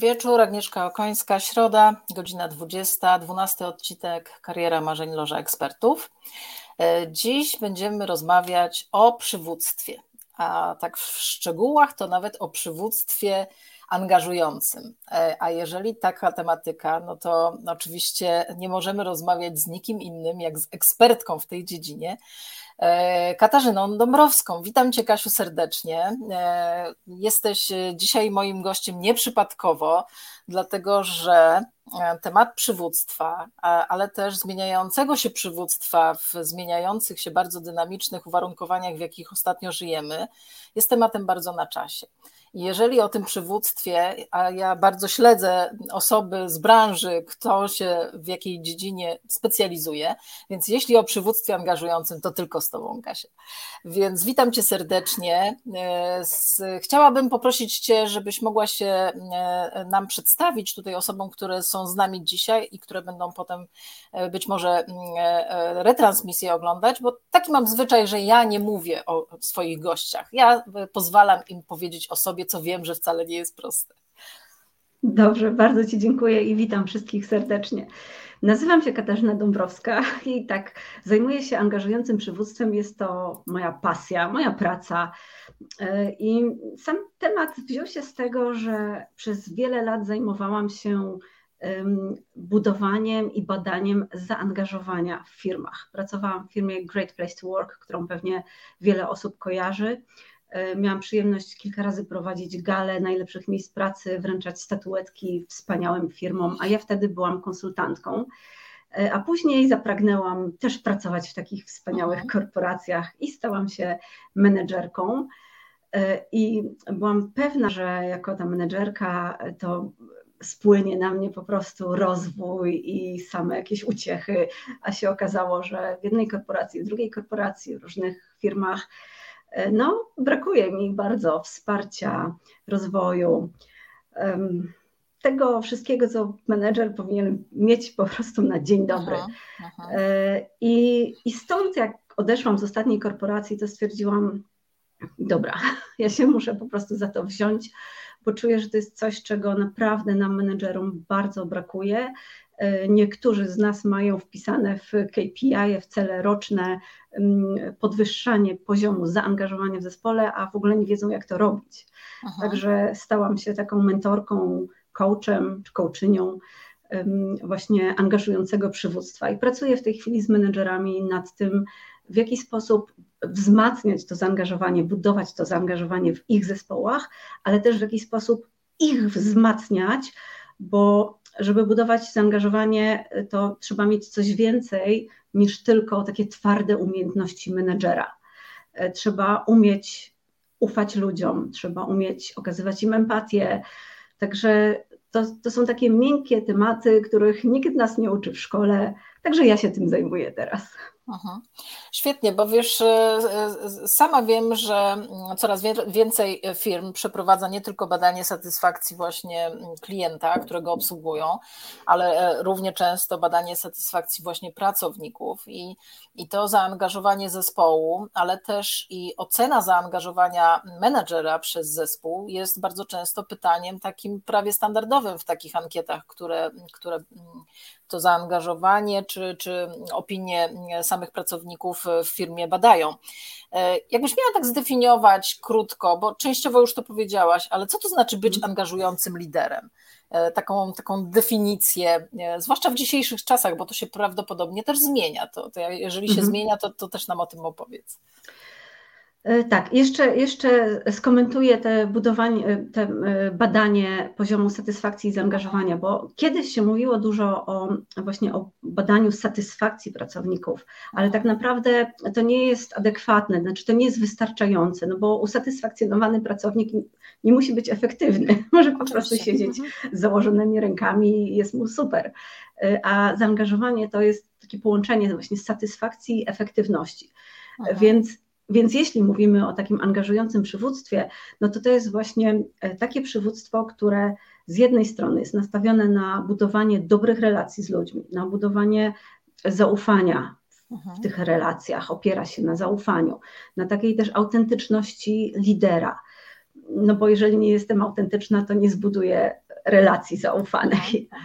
Wieczór, Agnieszka Okońska, środa, godzina 20, 12 odcinek Kariera Marzeń Loża Ekspertów. E, dziś będziemy rozmawiać o przywództwie, a tak w szczegółach to nawet o przywództwie angażującym. E, a jeżeli taka tematyka, no to oczywiście nie możemy rozmawiać z nikim innym jak z ekspertką w tej dziedzinie, Katarzyną Dąbrowską. Witam Cię, Kasiu, serdecznie. E, jesteś dzisiaj moim gościem nieprzypadkowo, dlatego że temat przywództwa, ale też zmieniającego się przywództwa w zmieniających się bardzo dynamicznych uwarunkowaniach, w jakich ostatnio żyjemy, jest tematem bardzo na czasie. Jeżeli o tym przywództwie, a ja bardzo śledzę osoby z branży, kto się w jakiej dziedzinie specjalizuje, więc jeśli o przywództwie angażującym, to tylko z Tobą, Kasia. Więc witam Cię serdecznie. E, chciałabym poprosić Cię, żebyś mogła się e, nam przedstawić tutaj osobom, które są z nami dzisiaj i które będą potem e, być może retransmisję oglądać, bo taki mam zwyczaj, że ja nie mówię o swoich gościach. Ja pozwalam im powiedzieć o sobie, co wiem, że wcale nie jest proste. Dobrze, bardzo Ci dziękuję i witam wszystkich serdecznie. Nazywam się Katarzyna Dąbrowska i tak zajmuję się angażującym przywództwem. Jest to moja pasja, moja praca. I sam temat wziął się z tego, że przez wiele lat zajmowałam się budowaniem i badaniem zaangażowania w firmach. Pracowałam w firmie Great Place to Work, którą pewnie wiele osób kojarzy. E, miałam przyjemność kilka razy prowadzić galę najlepszych miejsc pracy, wręczać statuetki wspaniałym firmom, a ja wtedy byłam konsultantką. E, a później zapragnęłam też pracować w takich wspaniałych mhm. korporacjach i stałam się menedżerką. E, I byłam pewna, że jako ta menedżerka to spłynie na mnie po prostu rozwój i same jakieś uciechy, a się okazało, że w jednej korporacji, w drugiej korporacji, w różnych firmach no, brakuje mi bardzo wsparcia, rozwoju, tego wszystkiego, co menedżer powinien mieć po prostu na dzień dobry. Aha, aha. E, I, I stąd, jak odeszłam z ostatniej korporacji, to stwierdziłam, dobra, ja się muszę po prostu za to wziąć, bo czuję, że to jest coś, czego naprawdę nam menedżerom bardzo brakuje. Niektórzy z nas mają wpisane w KPI, w cele roczne mm, podwyższanie poziomu zaangażowania w zespole, a w ogóle nie wiedzą, jak to robić. Aha. Także stałam się taką mentorką, coachem czy coachynią właśnie angażującego przywództwa i pracuję w tej chwili z menedżerami nad tym, w jaki sposób wzmacniać to zaangażowanie, budować to zaangażowanie w ich zespołach, ale też w jaki sposób ich wzmacniać, bo żeby budować zaangażowanie, to trzeba mieć coś więcej niż tylko takie twarde umiejętności menedżera. E, trzeba umieć ufać ludziom, trzeba umieć okazywać im empatię. Także to, to są takie miękkie tematy, których nikt nas nie uczy w szkole, także ja się tym zajmuję teraz. Świetnie, bo wiesz, e, e, sama wiem, że mm, coraz więcej firm przeprowadza nie tylko badanie satysfakcji właśnie mm, klienta, którego obsługują, ale e, równie często badanie satysfakcji właśnie pracowników i, i to zaangażowanie zespołu, ale też i ocena zaangażowania menedżera przez zespół jest bardzo często pytaniem takim prawie standardowym w takich ankietach, które, które mm, to zaangażowanie czy, czy opinie samych pracowników w firmie badają. E, jakbyś miała tak zdefiniować krótko, bo częściowo już to powiedziałaś, ale co to znaczy być mhm. angażującym liderem? E, taką, taką definicję, e, zwłaszcza w dzisiejszych czasach, bo to się prawdopodobnie też zmienia. To, to jeżeli się mhm. zmienia, to, to też nam o tym opowiedz. E, tak, jeszcze, jeszcze skomentuję te budowanie, e, te e, badanie poziomu satysfakcji i zaangażowania, bo kiedyś się mówiło dużo o właśnie o badaniu satysfakcji pracowników, ale tak naprawdę to nie jest adekwatne, znaczy to nie jest wystarczające, no bo usatysfakcjonowany pracownik nie musi być efektywny, może po prostu siedzieć mhm. z założonymi rękami i jest mu super, a zaangażowanie to jest takie połączenie właśnie satysfakcji i efektywności, Aha. więc więc jeśli mówimy o takim angażującym przywództwie, no to to jest właśnie e, takie przywództwo, które z jednej strony jest nastawione na budowanie dobrych relacji z ludźmi, na budowanie zaufania w mhm. tych relacjach, opiera się na zaufaniu, na takiej też autentyczności lidera. No bo jeżeli nie jestem autentyczna, to nie zbuduję relacji zaufanej. E,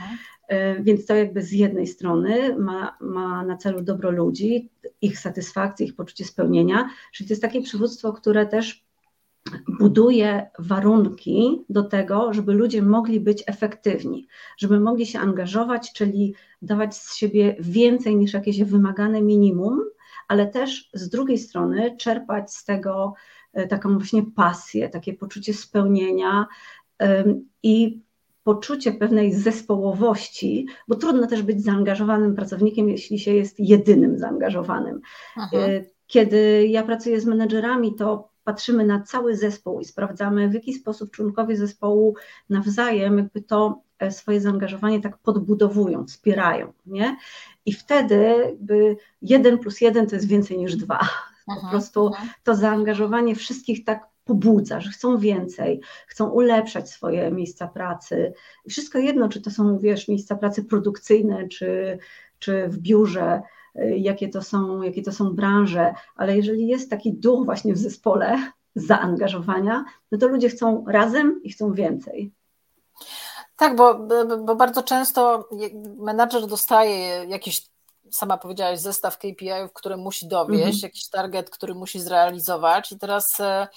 więc to jakby z jednej strony ma, ma na celu dobro ludzi, ich satysfakcję, ich poczucie spełnienia, czyli to jest takie przywództwo, które też buduje warunki do tego, żeby ludzie mogli być efektywni, żeby mogli się angażować, czyli dawać z siebie więcej niż jakieś wymagane minimum, ale też z drugiej strony czerpać z tego e, taką właśnie pasję, takie poczucie spełnienia i poczucie pewnej zespołowości, bo trudno też być zaangażowanym pracownikiem, jeśli się jest jedynym zaangażowanym. Aha. E, kiedy ja pracuję z menedżerami, to patrzymy na cały zespół i sprawdzamy, w jaki sposób członkowie zespołu nawzajem jakby to e, swoje zaangażowanie tak podbudowują, wspierają, nie? I wtedy jakby jeden plus jeden to jest więcej niż dwa. Aha, po prostu aha. to zaangażowanie wszystkich tak pobudza, że chcą więcej, chcą ulepszać swoje miejsca pracy. Wszystko jedno, czy to są, wiesz, miejsca pracy produkcyjne, czy, czy w biurze, y, jakie to, są, jakie to są branże, ale jeżeli jest taki duch właśnie w zespole zaangażowania, no to ludzie chcą razem i chcą więcej. Tak, bo, bo bardzo często menadżer dostaje jakiś sama powiedziałaś, zestaw KPI-ów, które musi dowieść, -hmm. jakiś target, który musi zrealizować i teraz E,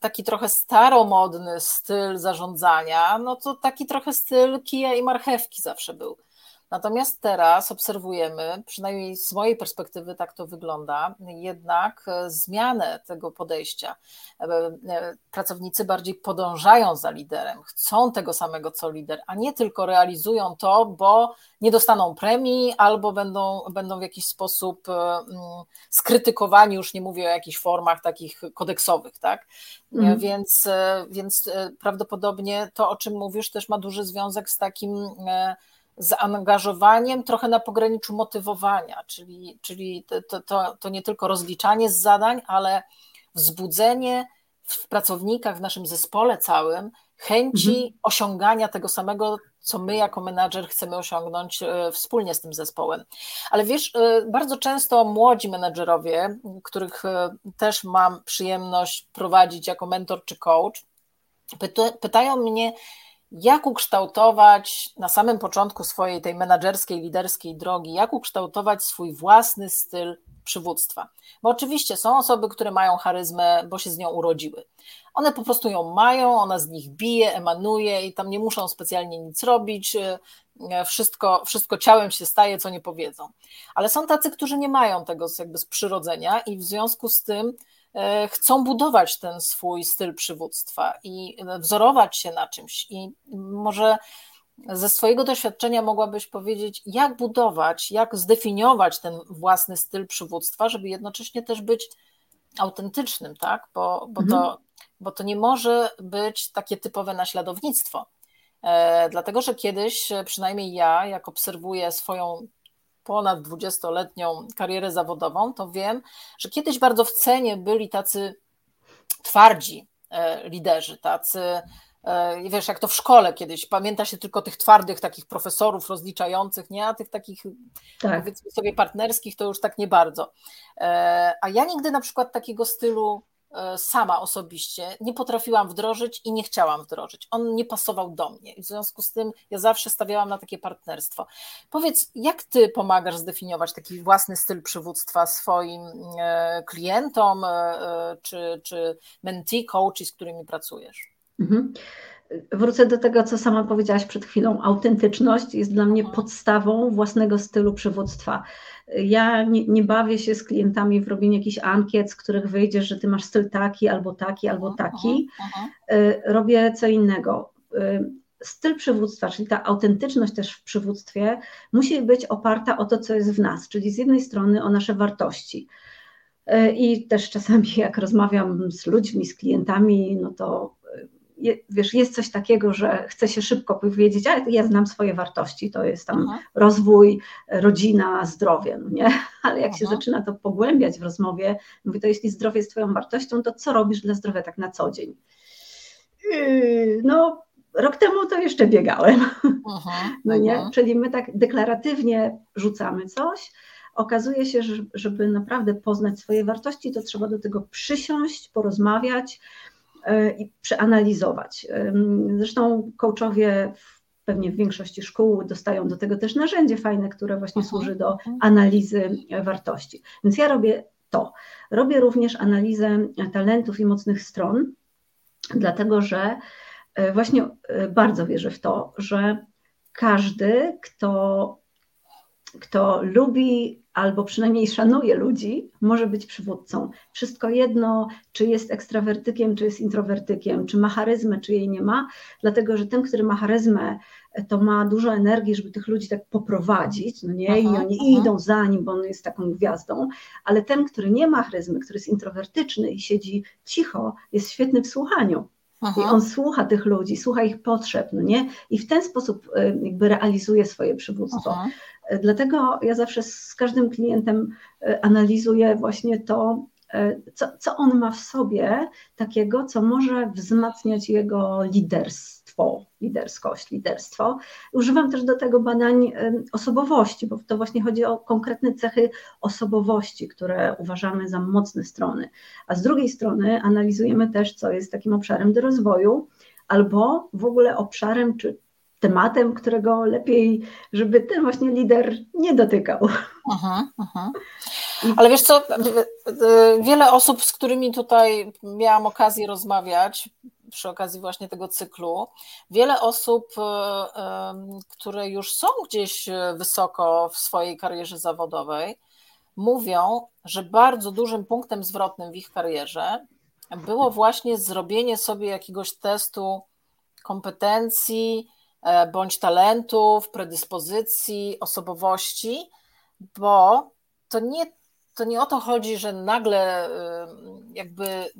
taki trochę staromodny styl zarządzania, no to taki trochę styl kija i marchewki zawsze był. Natomiast teraz obserwujemy, przynajmniej z mojej perspektywy tak to wygląda, jednak e, zmianę tego podejścia. E, pracownicy bardziej podążają za liderem, chcą tego samego co lider, a nie tylko realizują to, bo nie dostaną premii albo będą, będą w jakiś sposób mm, skrytykowani, już nie mówię o jakichś formach takich kodeksowych, tak? Mm. Więc, więc prawdopodobnie to, o czym mówisz, też ma duży związek z takim zaangażowaniem trochę na pograniczu motywowania, czyli, czyli to, to, to nie tylko rozliczanie z zadań, ale wzbudzenie w pracownikach, w naszym zespole całym chęci mhm. osiągania tego samego, co my jako menadżer chcemy osiągnąć e, wspólnie z tym zespołem. Ale wiesz, e, bardzo często młodzi menadżerowie, których e, też mam przyjemność prowadzić jako mentor czy coach, pytają mnie, jak ukształtować na samym początku swojej tej menedżerskiej, liderskiej drogi, jak ukształtować swój własny styl przywództwa. Bo oczywiście są osoby, które mają charyzmę, bo się z nią urodziły. One po prostu ją mają, ona z nich bije, emanuje i tam nie muszą specjalnie nic robić, e, wszystko, wszystko ciałem się staje, co nie powiedzą. Ale są tacy, którzy nie mają tego jakby z przyrodzenia i w związku z tym chcą budować ten swój styl przywództwa i wzorować się na czymś. I może ze swojego doświadczenia mogłabyś powiedzieć, jak budować, jak zdefiniować ten własny styl przywództwa, żeby jednocześnie też być autentycznym, tak? Bo, bo, mhm. to, bo to nie może być takie typowe naśladownictwo. E, dlatego, że kiedyś, przynajmniej ja, jak obserwuję swoją ponad 20-letnią karierę zawodową, to wiem, że kiedyś bardzo w cenie byli tacy twardzi e, liderzy, tacy e, wiesz, jak to w szkole kiedyś, pamięta się tylko tych twardych takich profesorów rozliczających, nie, a tych takich tak. powiedzmy sobie partnerskich to już tak nie bardzo. E, a ja nigdy na przykład takiego stylu sama osobiście nie potrafiłam wdrożyć i nie chciałam wdrożyć. On nie pasował do mnie. W związku z tym ja zawsze stawiałam na takie partnerstwo. Powiedz, jak ty pomagasz zdefiniować taki własny styl przywództwa swoim e, klientom e, czy, czy mentee, coachi, z którymi pracujesz? Mhm. Wrócę do tego, co sama powiedziałaś przed chwilą. Autentyczność jest dla mnie mhm. podstawą własnego stylu przywództwa. Ja nie, nie, bawię się z klientami w robienie jakichś ankiet, z których wyjdzie, że ty masz styl taki, albo taki, albo mhm, taki. Mhm, y, robię co innego. Y, styl przywództwa, czyli ta autentyczność też w przywództwie, musi być oparta o to, co jest w nas, czyli z jednej strony o nasze wartości. Y, I też czasami, jak rozmawiam z ludźmi, z klientami, no to wiesz, jest coś takiego, że chce się szybko powiedzieć, ale ja znam swoje wartości, to jest tam Aha. rozwój, rodzina, zdrowie, no nie? Ale jak Aha. się zaczyna to pogłębiać w rozmowie, mówię, to jeśli zdrowie jest twoją wartością, to co robisz dla zdrowia tak na co dzień? Yy, no, rok temu to jeszcze biegałem, Aha. no nie? Czyli my tak deklaratywnie rzucamy coś, okazuje się, że żeby naprawdę poznać swoje wartości, to trzeba do tego przysiąść, porozmawiać, i przeanalizować. Zresztą coachowie pewnie w większości szkół dostają do tego też narzędzie fajne, które właśnie mhm. służy do mhm. analizy wartości. Więc ja robię to. Robię również analizę talentów i mocnych stron, dlatego że e, właśnie e, bardzo wierzę w to, że każdy, kto, kto lubi albo przynajmniej szanuje ludzi, może być przywódcą. Wszystko jedno, czy jest ekstrawertykiem, czy jest introwertykiem, czy ma charyzmę, czy jej nie ma, dlatego że ten, który ma charyzmę, to ma dużo energii, żeby tych ludzi tak poprowadzić, no nie? Aha, I oni aha. idą za nim, bo on jest taką gwiazdą, ale ten, który nie ma charyzmy, który jest introwertyczny i siedzi cicho, jest świetny w słuchaniu. Aha. I on słucha tych ludzi, słucha ich potrzeb, no nie? I w ten sposób y, jakby realizuje swoje przywództwo. Aha. Dlatego ja zawsze z każdym klientem y, analizuję właśnie to, y, co, co on ma w sobie takiego, co może wzmacniać jego liderstwo liderstwo, liderskość, liderstwo. Używam też do tego badań osobowości, bo to właśnie chodzi o konkretne cechy osobowości, które uważamy za mocne strony. A z drugiej strony analizujemy też, co jest takim obszarem do rozwoju, albo w ogóle obszarem czy tematem, którego lepiej, żeby ten właśnie lider nie dotykał. Aha, aha. Ale wiesz co, wiele osób, z którymi tutaj miałam okazję rozmawiać, przy okazji właśnie tego cyklu. Wiele osób, e, które już są gdzieś wysoko w swojej karierze zawodowej, mówią, że bardzo dużym punktem zwrotnym w ich karierze było właśnie zrobienie sobie jakiegoś testu kompetencji e, bądź talentów, predyspozycji, osobowości, bo to nie, to nie o to chodzi, że nagle e, jakby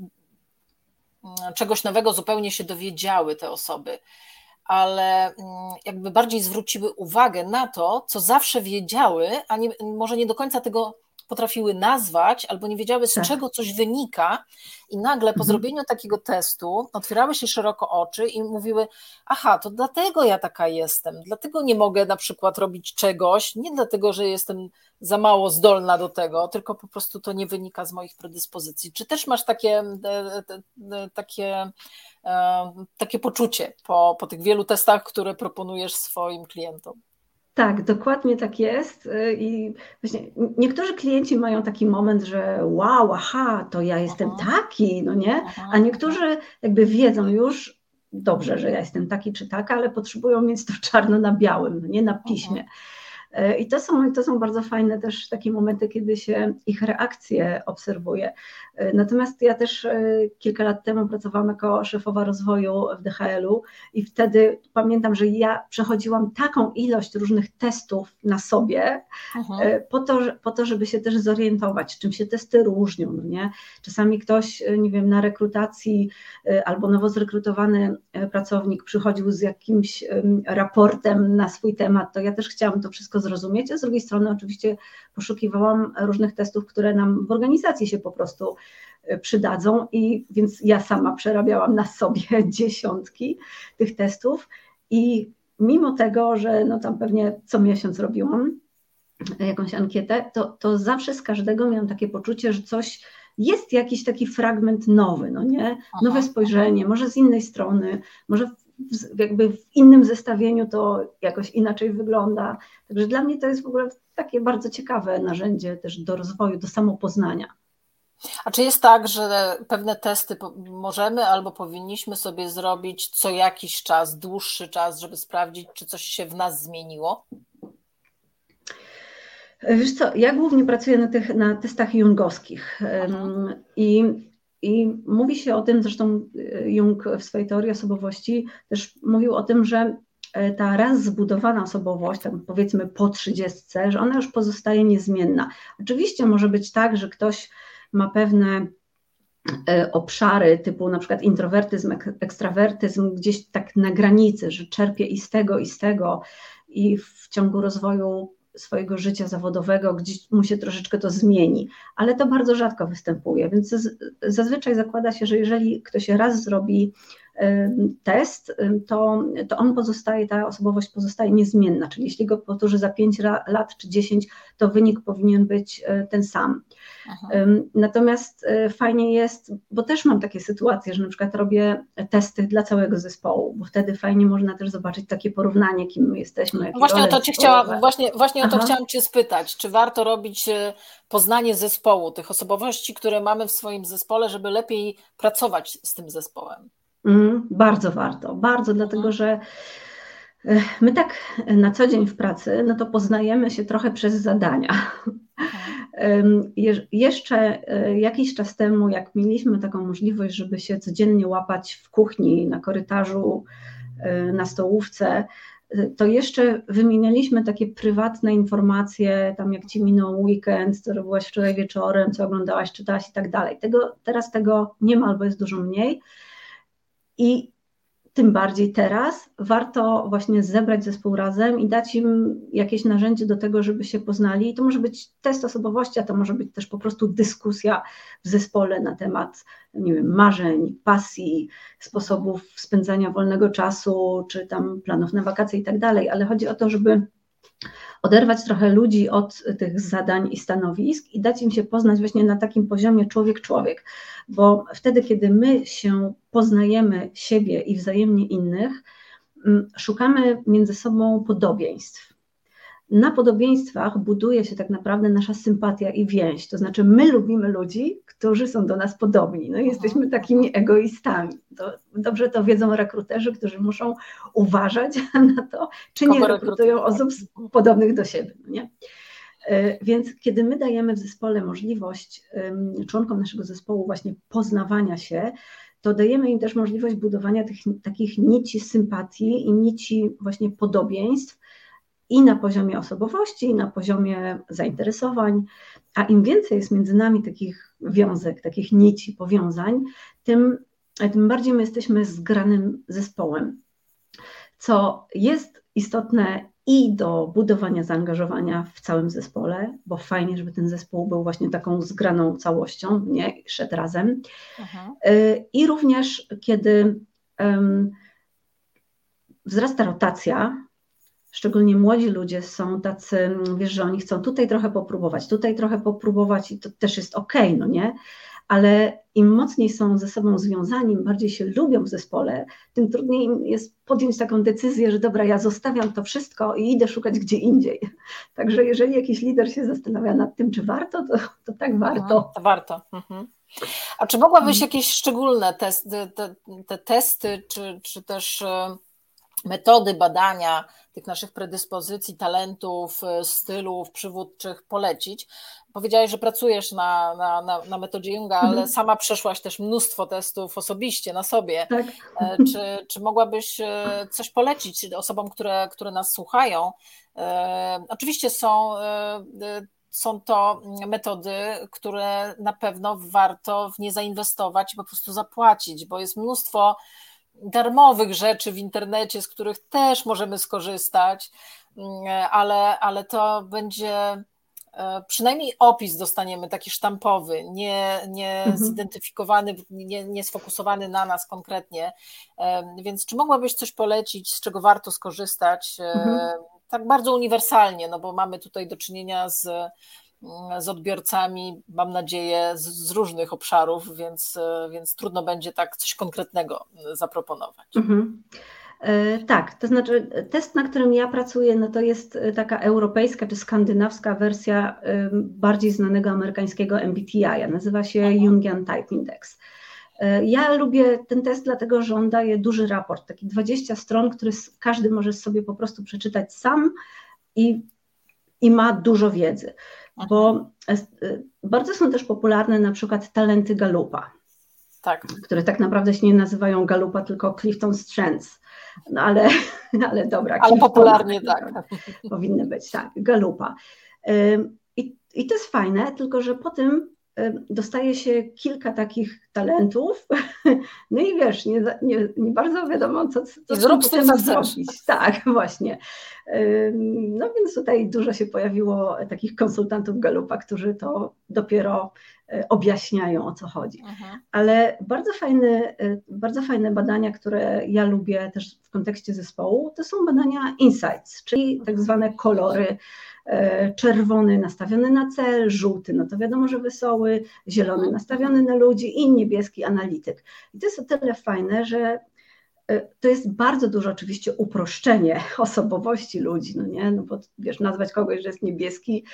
Mm, czegoś nowego zupełnie się dowiedziały te osoby, ale mm, jakby bardziej zwróciły uwagę na to, co zawsze wiedziały, a nie, może nie do końca tego potrafiły nazwać albo nie wiedziały, z tak. czego coś wynika, i nagle po mhm. zrobieniu takiego testu otwierały się szeroko oczy i mówiły: Aha, to dlatego ja taka jestem, dlatego nie mogę na przykład robić czegoś, nie dlatego, że jestem za mało zdolna do tego, tylko po prostu to nie wynika z moich predyspozycji. Czy też masz takie, e, takie, e, takie poczucie po, po tych wielu testach, które proponujesz swoim klientom? Tak, dokładnie tak jest. Y, I właśnie niektórzy klienci mają taki moment, że wow, aha, to ja jestem aha. taki, no nie? A niektórzy jakby wiedzą już, dobrze, że ja jestem taki czy taka, ale potrzebują mieć to czarno na białym, no nie na piśmie. Aha. E, I to są, to są bardzo fajne też takie momenty, kiedy się ich reakcje obserwuje. E, natomiast ja też e, kilka lat temu pracowałam jako szefowa rozwoju w DHL-u i wtedy pamiętam, że ja przechodziłam taką ilość różnych testów na sobie mhm. po, to, po to, żeby się też zorientować, czym się testy różnią. No nie? Czasami ktoś, nie wiem, na rekrutacji albo nowo zrekrutowany pracownik przychodził z jakimś raportem na swój temat, to ja też chciałam to wszystko zrozumieć, a z drugiej strony oczywiście poszukiwałam różnych testów, które nam w organizacji się po prostu e, przydadzą i więc ja sama przerabiałam na sobie dziesiątki tych testów i mimo tego, że no tam pewnie co miesiąc robiłam jakąś ankietę, to, to zawsze z każdego miałam takie poczucie, że coś jest jakiś taki fragment nowy, no nie? Nowe spojrzenie, może z innej strony, może jakby w innym zestawieniu to jakoś inaczej wygląda. Także dla mnie to jest w ogóle takie bardzo ciekawe narzędzie też do rozwoju, do samopoznania. A czy jest tak, że pewne testy możemy albo powinniśmy sobie zrobić co jakiś czas, dłuższy czas, żeby sprawdzić, czy coś się w nas zmieniło? Wiesz co, ja głównie pracuję na tych na testach jungowskich i i mówi się o tym, zresztą e, Jung w swojej teorii osobowości też mówił o tym, że e, ta raz zbudowana osobowość, powiedzmy po trzydziestce, że ona już pozostaje niezmienna. Oczywiście może być tak, że ktoś ma pewne e, obszary typu na przykład introwertyzm, ekstrawertyzm gdzieś tak na granicy, że czerpie i z tego, i z tego i w ciągu rozwoju swojego życia zawodowego, gdzieś mu się troszeczkę to zmieni, ale to bardzo rzadko występuje, więc zazwyczaj zakłada się, że jeżeli ktoś raz zrobi test, to, to on pozostaje, ta osobowość pozostaje niezmienna, czyli jeśli go powtórzy za 5 lat czy 10, to wynik powinien być e, ten sam. Aha. Natomiast e, fajnie jest, bo też mam takie sytuacje, że na przykład robię testy dla całego zespołu, bo wtedy fajnie można też zobaczyć takie porównanie, kim my jesteśmy. Właśnie o to cię chciałam, właśnie, właśnie o to chciałam Cię spytać, czy warto robić e, poznanie zespołu, tych osobowości, które mamy w swoim zespole, żeby lepiej pracować z tym zespołem? Mm, bardzo warto, bardzo, dlatego mhm. że e, my tak na co dzień w pracy, no to poznajemy się trochę przez zadania. Je, jeszcze e, jakiś czas temu, jak mieliśmy taką możliwość, żeby się codziennie łapać w kuchni, na korytarzu, e, na stołówce, to jeszcze wymienialiśmy takie prywatne informacje, tam jak ci minął weekend, co robiłaś wczoraj wieczorem, co oglądałaś, czytałaś i tak dalej. Tego, teraz tego nie ma albo jest dużo mniej. I tym bardziej teraz warto właśnie zebrać zespół razem i dać im jakieś narzędzie do tego, żeby się poznali. I to może być test osobowości, a to może być też po prostu dyskusja w zespole na temat, nie wiem, marzeń, pasji, sposobów spędzania wolnego czasu, czy tam planów na wakacje i tak dalej. Ale chodzi o to, żeby oderwać trochę ludzi od tych zadań i stanowisk i dać im się poznać właśnie na takim poziomie człowiek-człowiek, bo wtedy, kiedy my się poznajemy siebie i wzajemnie innych, mm, szukamy między sobą podobieństw na podobieństwach buduje się tak naprawdę nasza sympatia i więź. To znaczy, my lubimy ludzi, którzy są do nas podobni. No i jesteśmy takimi egoistami. To, dobrze to wiedzą rekruterzy, którzy muszą uważać na to, czy nie rekrutują osób podobnych do siebie. No nie? E, więc kiedy my dajemy w zespole możliwość członkom naszego zespołu właśnie poznawania się, to dajemy im też możliwość budowania tych, takich nici sympatii i nici właśnie podobieństw, i na poziomie osobowości, i na poziomie zainteresowań. A im więcej jest między nami takich wiązek, takich nici, powiązań, tym, tym bardziej my jesteśmy zgranym zespołem. Co jest istotne i do budowania zaangażowania w całym zespole, bo fajnie, żeby ten zespół był właśnie taką zgraną całością, nie szedł razem. Aha. Y, I również kiedy um, wzrasta rotacja, szczególnie młodzi ludzie są tacy, wiesz, że oni chcą tutaj trochę popróbować, tutaj trochę popróbować i to też jest ok, no nie? Ale im mocniej są ze sobą związani, im bardziej się lubią w zespole, tym trudniej im jest podjąć taką decyzję, że dobra, ja zostawiam to wszystko i idę szukać gdzie indziej. Także jeżeli jakiś lider się zastanawia nad tym, czy warto, to, to tak warto. to warto. Mhm. A czy mogłabyś mhm. jakieś szczególne testy, te, te testy, czy, czy też e, metody badania tych naszych predyspozycji, talentów, e, stylów przywódczych polecić. Powiedziałaś, że pracujesz na, na, na, na metodzie Junga, ale mhm. sama przeszłaś też mnóstwo testów osobiście na sobie. Tak. E, czy, czy mogłabyś e, coś polecić osobom, które, które nas słuchają? Oczywiście są są to metody, które na pewno warto w nie zainwestować i po prostu zapłacić, bo jest mnóstwo darmowych rzeczy w internecie, z których też możemy skorzystać, mm, ale, ale to będzie e, przynajmniej opis dostaniemy taki sztampowy, nie, nie mhm. zidentyfikowany, nie, nie sfokusowany na nas konkretnie. E, więc czy mogłabyś coś polecić, z czego warto skorzystać? E, mhm. Tak bardzo uniwersalnie, no bo mamy tutaj do czynienia z z odbiorcami, mam nadzieję, z, różnych obszarów, więc, e, więc trudno będzie tak coś konkretnego e, zaproponować. Mhm. E, tak, to znaczy test, na którym ja pracuję, no to jest taka europejska czy skandynawska wersja bardziej znanego amerykańskiego MBTI, nazywa się Aha. Jungian Type Index. Ja lubię ten test, dlatego że on daje duży raport, taki 20 stron, który każdy może sobie po prostu przeczytać sam i, i ma dużo wiedzy bo bardzo są też popularne na przykład talenty Galupa, tak. które tak naprawdę się nie nazywają Galupa, tylko Clifton Strengths. No ale, ale dobra. Ale Clifton, popularnie tak. Powinny być, tak, Galupa. I, I to jest fajne, tylko że po tym dostaje się kilka takich talentów, no i wiesz, nie, nie, nie bardzo wiadomo, co, co zrób z tym, co zrobić. Tak, właśnie. No więc tutaj dużo się pojawiło takich konsultantów Galupa, którzy to dopiero objaśniają o co chodzi. Mhm. Ale bardzo fajne, bardzo fajne badania, które ja lubię też w kontekście zespołu, to są badania insights, czyli tak zwane kolory. Czerwony nastawiony na cel, żółty, no to wiadomo, że wesoły, zielony nastawiony na ludzi i niebieski analityk. I to jest o tyle fajne, że E, to jest bardzo duże oczywiście uproszczenie osobowości ludzi, no nie, no bo wiesz, nazwać kogoś, że jest niebieski,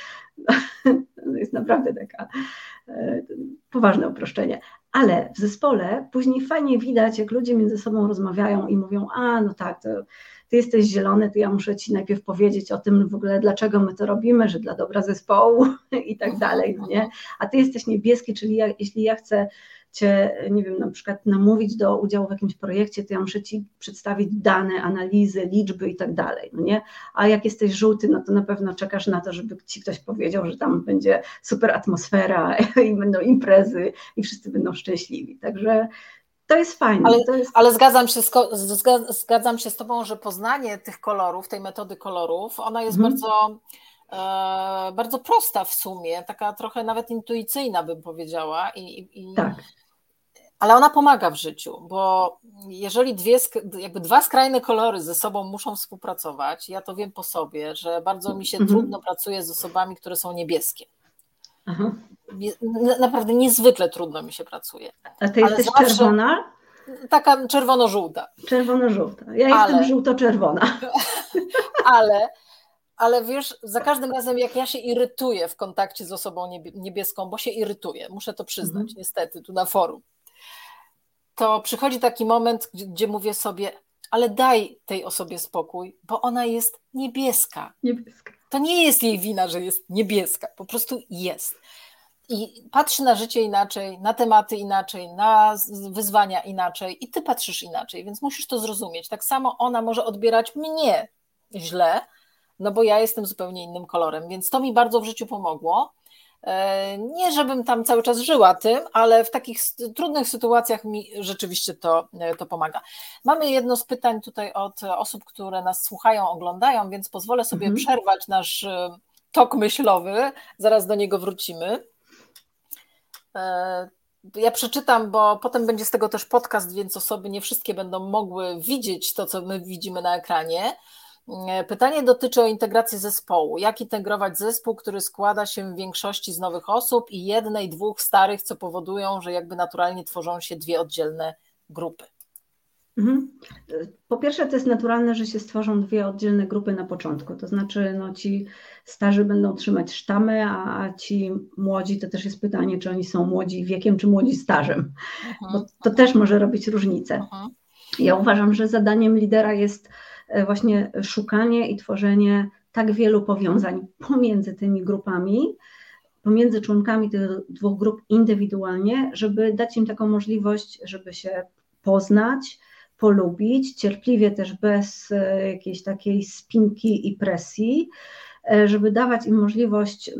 no, jest naprawdę taka e, poważne uproszczenie. Ale w zespole później fajnie widać, jak ludzie między sobą rozmawiają i mówią, a no tak, to ty jesteś zielony, to ja muszę ci najpierw powiedzieć o tym w ogóle, dlaczego my to robimy, że dla dobra zespołu i tak dalej, no nie? A ty jesteś niebieski, czyli ja, jeśli ja chcę Cię, nie wiem, na przykład namówić do udziału w jakimś projekcie, to ja muszę Ci przedstawić dane, analizy, liczby i tak dalej, no nie? A jak jesteś żółty, no to na pewno czekasz na to, żeby Ci ktoś powiedział, że tam będzie super atmosfera i będą imprezy i wszyscy będą szczęśliwi. Także to jest fajne. Ale, jest... ale zgadzam, się z, zgadzam się z Tobą, że poznanie tych kolorów, tej metody kolorów, ona jest hmm. bardzo e, bardzo prosta w sumie, taka trochę nawet intuicyjna bym powiedziała i, i tak ale ona pomaga w życiu, bo jeżeli dwie, jakby dwa skrajne kolory ze sobą muszą współpracować, ja to wiem po sobie, że bardzo mi się mhm. trudno pracuje z osobami, które są niebieskie. Aha. Naprawdę niezwykle trudno mi się pracuje. A ty jesteś zawsze... czerwona? Taka czerwono-żółta. Czerwono-żółta. Ja ale... jestem żółto-czerwona. ale ale wiesz, za każdym razem jak ja się irytuję w kontakcie z osobą niebieską, bo się irytuję, muszę to przyznać, mhm. niestety, tu na forum, to przychodzi taki moment, gdzie mówię sobie, ale daj tej osobie spokój, bo ona jest niebieska. niebieska. To nie jest jej wina, że jest niebieska, po prostu jest. I patrzy na życie inaczej, na tematy inaczej, na wyzwania inaczej, i ty patrzysz inaczej, więc musisz to zrozumieć. Tak samo ona może odbierać mnie źle, no bo ja jestem zupełnie innym kolorem, więc to mi bardzo w życiu pomogło. E, nie, żebym tam cały czas żyła tym, ale w takich trudnych sytuacjach mi rzeczywiście to, e, to pomaga. Mamy jedno z pytań tutaj od osób, które nas słuchają, oglądają, więc pozwolę sobie mhm. przerwać nasz e, tok myślowy, zaraz do niego wrócimy. Ja przeczytam, bo potem będzie z tego też podcast, więc osoby nie wszystkie będą mogły widzieć to, co my widzimy na ekranie. E, pytanie dotyczy o integrację zespołu. Jak integrować zespół, który składa się w większości z nowych osób i jednej, dwóch starych, co powodują, że jakby naturalnie tworzą się dwie oddzielne grupy? Mhm. Po pierwsze, to jest naturalne, że się stworzą dwie oddzielne grupy na początku. To znaczy, no, ci starzy będą trzymać sztamy, a ci młodzi to też jest pytanie, czy oni są młodzi wiekiem, czy młodzi stażem. Mhm. Bo to też może robić różnicę. Mhm. Ja uważam, że zadaniem lidera jest E, właśnie szukanie i tworzenie tak wielu powiązań pomiędzy tymi grupami, pomiędzy członkami tych dwóch grup indywidualnie, żeby dać im taką możliwość, żeby się poznać, polubić, cierpliwie też bez e, jakiejś takiej spinki i presji, e, żeby dawać im możliwość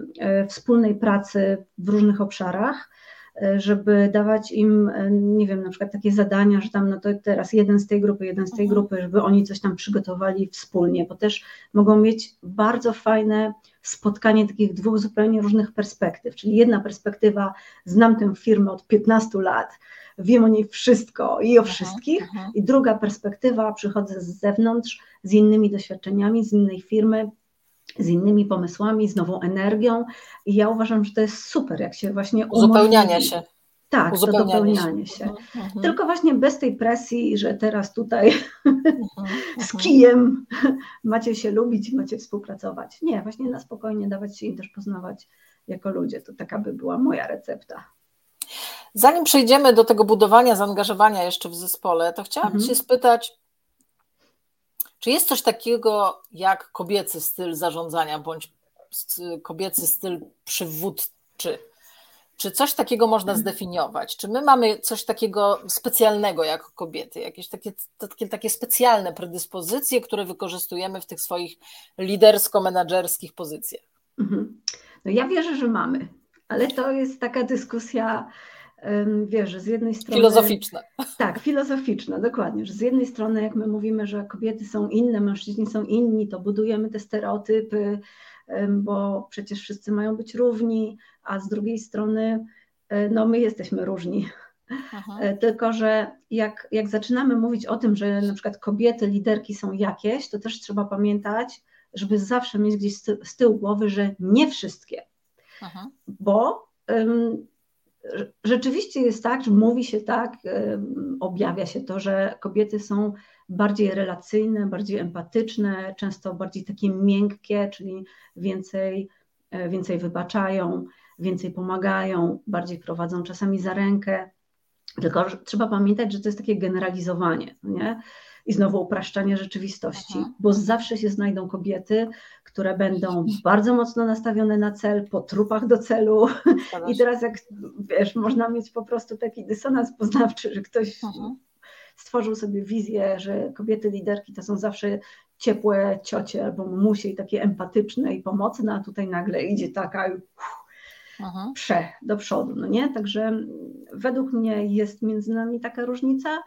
wspólnej pracy w różnych obszarach. E, żeby dawać im, e, nie wiem, na przykład takie zadania, że tam no to teraz jeden z tej grupy, jeden z tej mhm. grupy, żeby oni coś tam przygotowali wspólnie, bo też mogą mieć bardzo fajne spotkanie takich dwóch zupełnie różnych perspektyw, czyli jedna perspektywa, znam tę firmę od 15 lat, wiem o niej wszystko i o mhm, wszystkich, mhm. i druga perspektywa, przychodzę z zewnątrz, z innymi doświadczeniami, z innej firmy, z innymi pomysłami, z nową energią. I ja uważam, że to jest super, jak się właśnie uzupełniania się. Tak, to dopełnianie się. Mhm, mhm. Tylko właśnie bez tej presji, że teraz tutaj mhm, z kijem macie się lubić, macie współpracować. Nie, właśnie na spokojnie dawać się im też poznawać jako ludzie. To taka by była moja recepta. Zanim przejdziemy do tego budowania zaangażowania jeszcze w zespole, to chciałam mhm. Cię spytać, czy jest coś takiego jak kobiecy styl zarządzania bądź kobiecy styl przywódczy? Czy coś takiego można zdefiniować? Czy my mamy coś takiego specjalnego jako kobiety, jakieś takie, takie, takie specjalne predyspozycje, które wykorzystujemy w tych swoich lidersko-menedżerskich pozycjach? Mhm. No ja wierzę, że mamy, ale to jest taka dyskusja wiesz, że z jednej strony... Filozoficzna. Tak, filozoficzna, dokładnie, że z jednej strony jak my mówimy, że kobiety są inne, mężczyźni są inni, to budujemy te stereotypy, bo przecież wszyscy mają być równi, a z drugiej strony no my jesteśmy różni. Aha. Tylko, że jak, jak zaczynamy mówić o tym, że na przykład kobiety, liderki są jakieś, to też trzeba pamiętać, żeby zawsze mieć gdzieś z tyłu głowy, że nie wszystkie. Aha. Bo rzeczywiście jest tak, że mówi się tak, objawia się to, że kobiety są bardziej relacyjne, bardziej empatyczne, często bardziej takie miękkie, czyli więcej, e, więcej wybaczają, więcej pomagają, bardziej prowadzą czasami za rękę. Tylko trzeba pamiętać, że to jest takie generalizowanie, nie? I znowu upraszczanie rzeczywistości, Aha. bo zawsze się znajdą kobiety, które będą bardzo mocno nastawione na cel, po trupach do celu. I teraz, jak wiesz, można mieć po prostu taki dysonans poznawczy, że ktoś Aha. stworzył sobie wizję, że kobiety liderki to są zawsze ciepłe ciocie albo mamusie i takie empatyczne i pomocne, a tutaj nagle idzie taka. Uff, Aha. prze do przodu, no nie? Także według mnie jest między nami taka różnica.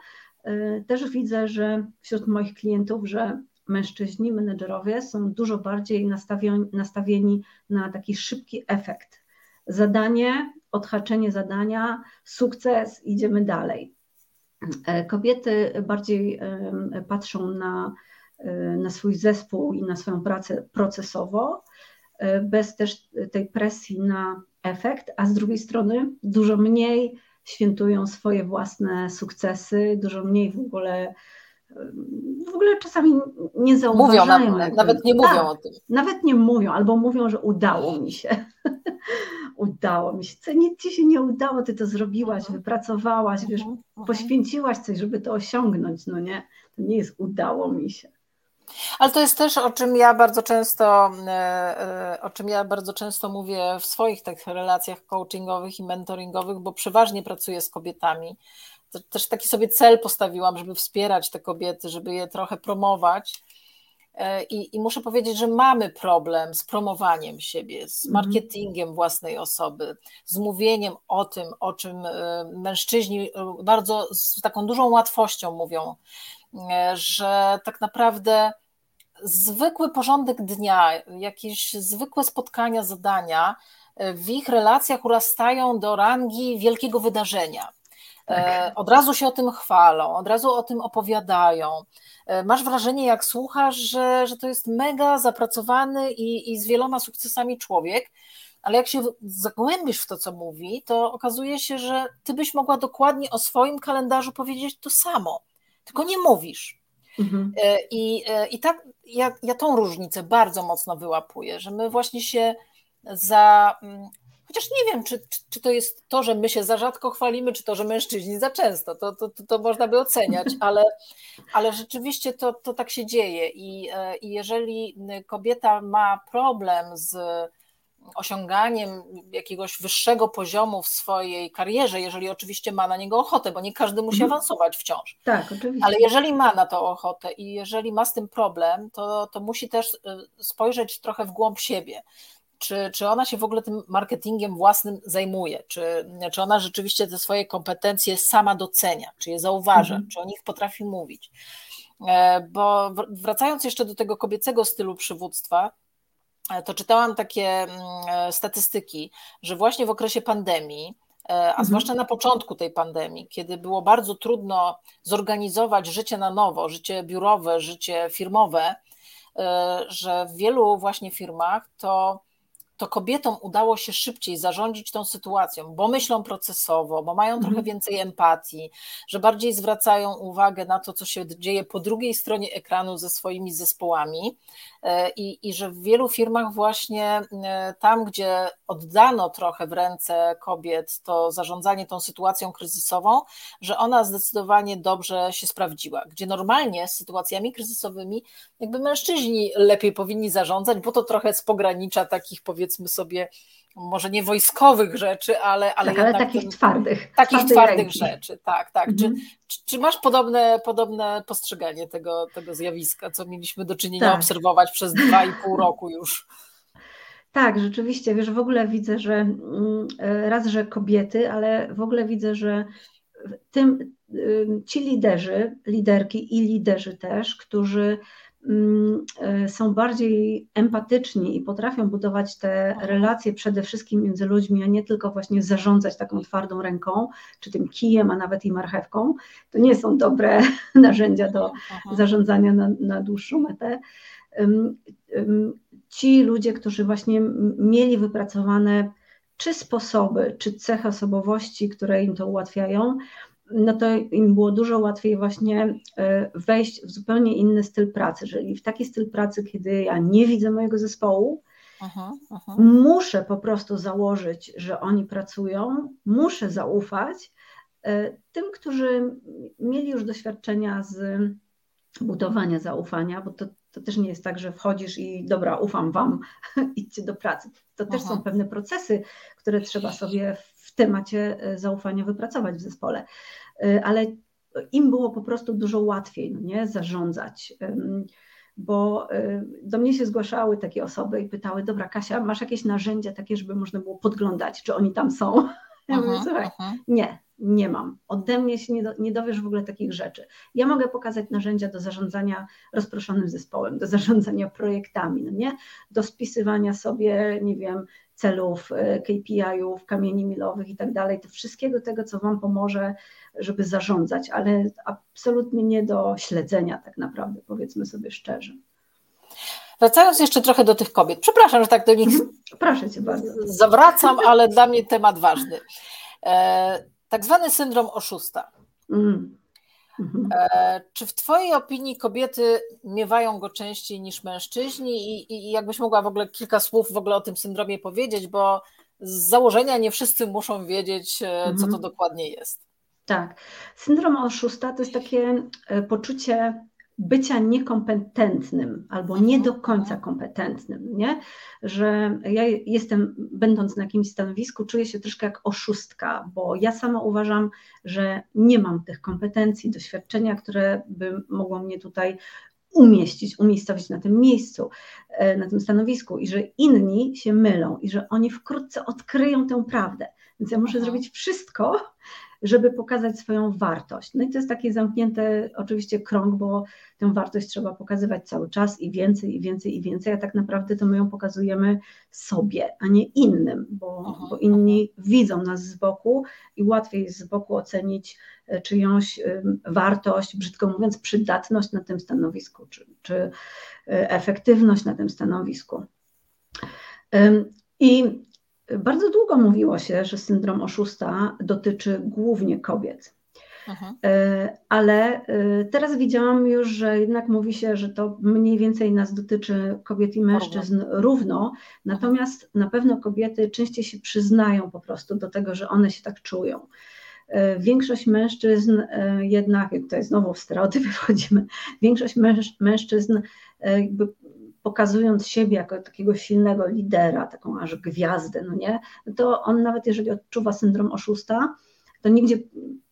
Y, też widzę, że wśród moich klientów, że mężczyźni, menedżerowie są dużo bardziej nastawieni, nastawieni na taki szybki efekt. Zadanie, odhaczenie zadania, sukces, idziemy dalej. Y, kobiety bardziej patrzą na, y, na swój zespół i na swoją pracę procesowo, bez też tej presji na efekt, a z drugiej strony dużo mniej świętują swoje własne sukcesy, dużo mniej w ogóle w ogóle czasami nie zauważają. Mówią, nawet, nawet nie mówią tak, o tym. Nawet nie mówią, albo mówią, że udało mi się. udało mi się. Co nic ci się nie udało, ty to zrobiłaś, mhm. wypracowałaś, wiesz, mhm, mhm. poświęciłaś coś, żeby to osiągnąć, no nie? To nie jest udało mi się. Ale to jest też, o czym ja bardzo często, e, e, o czym ja bardzo często mówię w swoich tych relacjach coachingowych i mentoringowych, bo przeważnie pracuję z kobietami. Też taki sobie cel postawiłam, żeby wspierać te kobiety, żeby je trochę promować. E, I, I, muszę powiedzieć, że mamy problem z promowaniem siebie, z mhm. marketingiem własnej osoby, z mówieniem o tym, o czym mężczyźni bardzo z taką dużą łatwością mówią że tak naprawdę zwykły porządek dnia, jakieś zwykłe spotkania, zadania w ich relacjach urastają do rangi wielkiego wydarzenia. Tak. Od razu się o tym chwalą, od razu o tym opowiadają. Masz wrażenie, jak słuchasz, że, że to jest mega zapracowany i, i z wieloma sukcesami człowiek, ale jak się zagłębisz w to, co mówi, to okazuje się, że ty byś mogła dokładnie o swoim kalendarzu powiedzieć to samo tylko nie mówisz. Mhm. E, I, e, i tak ja, ja tą różnicę bardzo mocno wyłapuję, że my właśnie się za. Mm, chociaż nie wiem, czy, czy, czy, to jest to, że my się za rzadko chwalimy, czy to, że mężczyźni za często. To, to, to, to można by oceniać, ale, ale rzeczywiście to, to tak się dzieje. I, e, I jeżeli kobieta ma problem z osiąganiem jakiegoś wyższego poziomu w swojej karierze, jeżeli oczywiście ma na niego ochotę, bo nie każdy musi mhm. awansować wciąż. Tak, oczywiście. Ale jeżeli ma na to ochotę i jeżeli ma z tym problem, to, to musi też y, spojrzeć trochę w głąb siebie. Czy, czy ona się w ogóle tym marketingiem własnym zajmuje? Czy, czy ona rzeczywiście te swoje kompetencje sama docenia? Czy je zauważa? Mhm. Czy o nich potrafi mówić? E, bo wracając jeszcze do tego kobiecego stylu przywództwa, to czytałam takie mm, e, statystyki, że właśnie w okresie pandemii, e, a mhm. zwłaszcza na początku tej pandemii, kiedy było bardzo trudno zorganizować życie na nowo, życie biurowe, życie firmowe, że w wielu właśnie firmach to to kobietom udało się szybciej zarządzić tą sytuacją, bo myślą procesowo, bo mają trochę mhm. więcej empatii, że bardziej zwracają uwagę na to, co się dzieje po drugiej stronie ekranu ze swoimi zespołami e, i, i że w wielu firmach właśnie e, tam, gdzie oddano trochę w ręce kobiet to zarządzanie tą sytuacją kryzysową, że ona zdecydowanie dobrze się sprawdziła, gdzie normalnie z sytuacjami kryzysowymi jakby mężczyźni lepiej powinni zarządzać, bo to trochę z pogranicza takich powiedzmy powiedzmy sobie, może nie wojskowych rzeczy, ale, ale, tak, ale takich ten, twardych. Takich twardych rzeczy, tak, tak. Mhm. Czy, czy, czy, masz podobne, podobne postrzeganie tego, tego zjawiska, co mieliśmy do czynienia tak. obserwować przez dwa i pół roku już? Tak, rzeczywiście, wiesz, w ogóle widzę, że mm, raz, że kobiety, ale w ogóle widzę, że tym, ci liderzy, liderki i liderzy też, którzy e, są bardziej empatyczni i potrafią budować te mhm. relacje przede wszystkim między ludźmi, a nie tylko właśnie zarządzać taką twardą ręką, czy tym kijem, a nawet i marchewką, to nie są dobre narzędzia do zarządzania na, na dłuższą metę. Ci ludzie, którzy właśnie mieli wypracowane czy sposoby, czy cechy osobowości, które im to ułatwiają, no to im było dużo łatwiej właśnie e, wejść w zupełnie inny styl pracy, czyli w taki styl pracy, kiedy ja nie widzę mojego zespołu, aha, aha. muszę po prostu założyć, że oni pracują, muszę zaufać e, tym, którzy mieli już doświadczenia z budowania zaufania, bo to, to też nie jest tak, że wchodzisz i dobra, ufam wam, idźcie do pracy. To też Aha. są pewne procesy, które trzeba sobie w temacie e, zaufania wypracować w zespole. E, ale im było po prostu dużo łatwiej no nie, zarządzać. Bo e, do mnie się zgłaszały takie osoby i pytały: Dobra, Kasia, masz jakieś narzędzia takie, żeby można było podglądać, czy oni tam są? Ja mówię, słuchaj, nie, nie mam. Ode mnie się nie, do, nie dowiesz w ogóle takich rzeczy. Ja mogę pokazać narzędzia do zarządzania rozproszonym zespołem, do zarządzania projektami, no nie? do spisywania sobie, nie wiem, celów, e, KPI-ów, kamieni milowych i tak dalej, to wszystkiego tego, co Wam pomoże, żeby zarządzać, ale absolutnie nie do śledzenia tak naprawdę, powiedzmy sobie szczerze. Wracając jeszcze trochę do tych kobiet, przepraszam, że tak do nich mhm. Proszę cię bardzo. zawracam, ale dla mnie temat ważny. E, tak zwany syndrom oszusta. Mm. Mhm. E, czy w Twojej opinii kobiety miewają go częściej niż mężczyźni? I, I, jakbyś mogła w ogóle kilka słów w ogóle o tym syndromie powiedzieć, bo z założenia nie wszyscy muszą wiedzieć, mhm. co to mhm. dokładnie jest. Tak. Syndrom oszusta to jest takie e, poczucie bycia niekompetentnym albo nie do końca kompetentnym, nie? że ja jestem, będąc na jakimś stanowisku, czuję się troszkę jak oszustka, bo ja sama uważam, że nie mam tych kompetencji, doświadczenia, które by mogło mnie tutaj umieścić, umiejscowić na tym miejscu, e, na tym stanowisku i że inni się mylą i że oni wkrótce odkryją tę prawdę. Więc ja muszę zrobić wszystko, żeby pokazać swoją wartość. No i to jest taki zamknięty oczywiście krąg, bo tę wartość trzeba pokazywać cały czas i więcej, i więcej, i więcej, a tak naprawdę to my ją pokazujemy sobie, a nie innym, bo, bo inni widzą nas z boku i łatwiej jest z boku ocenić e, czyjąś wartość, brzydko mówiąc, przydatność na tym stanowisku, czy, czy e, efektywność na tym stanowisku. I bardzo długo mówiło się, że syndrom oszusta dotyczy głównie kobiet. Mhm. E, ale e, teraz widziałam już, że jednak mówi się, że to mniej więcej nas dotyczy kobiet i mężczyzn równo. równo. Natomiast na pewno kobiety częściej się przyznają po prostu do tego, że one się tak czują. E, większość mężczyzn jednak, tutaj znowu w stereotypy wchodzimy, większość mężczyzn jakby pokazując siebie jako takiego silnego lidera, taką aż gwiazdę, no nie, to on nawet jeżeli odczuwa syndrom oszusta, to nigdzie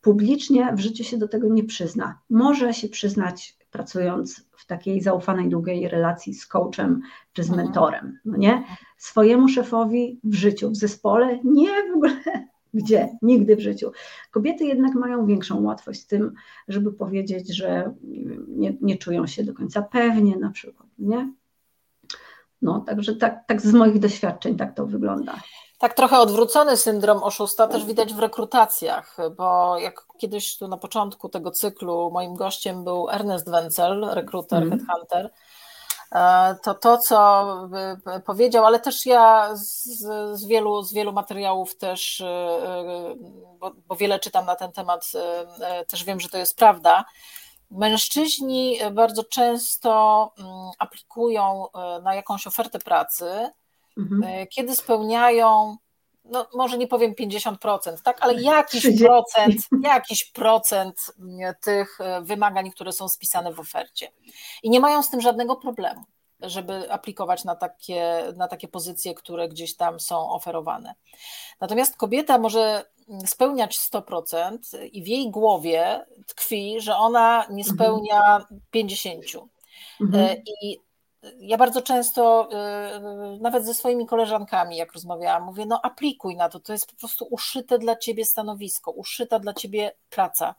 publicznie w życiu się do tego nie przyzna. Może się przyznać pracując w takiej zaufanej, długiej relacji z coachem czy z mhm. mentorem, no nie? Swojemu szefowi w życiu, w zespole, nie w ogóle gdzie, nigdy w życiu. Kobiety jednak mają większą łatwość z tym, żeby powiedzieć, że nie, nie czują się do końca pewnie na przykład, nie? No, także tak, tak z moich doświadczeń tak to wygląda. Tak trochę odwrócony syndrom oszusta też widać w rekrutacjach, bo jak kiedyś tu na początku tego cyklu moim gościem był Ernest Wenzel, rekruter, mm. headhunter, e, to to, co powiedział, ale też ja z, z, wielu, z wielu materiałów też, e, e, bo, bo wiele czytam na ten temat, też wiem, że to jest prawda, Mężczyźni bardzo często mm, aplikują e, na jakąś ofertę pracy, mhm. E, kiedy spełniają, no może nie powiem 50%, tak, ale jakiś 30. procent, jakiś procent mm, tych e, wymagań, które są spisane w ofercie. I nie mają z tym żadnego problemu żeby aplikować na takie, na takie pozycje, które gdzieś tam są oferowane. Natomiast kobieta może spełniać 100% i w jej głowie tkwi, że ona nie mhm. spełnia 50%. Mhm. E, I ja bardzo często, e, nawet ze swoimi koleżankami, jak rozmawiałam, mówię: No, aplikuj na to, to jest po prostu uszyte dla ciebie stanowisko, uszyta dla ciebie praca.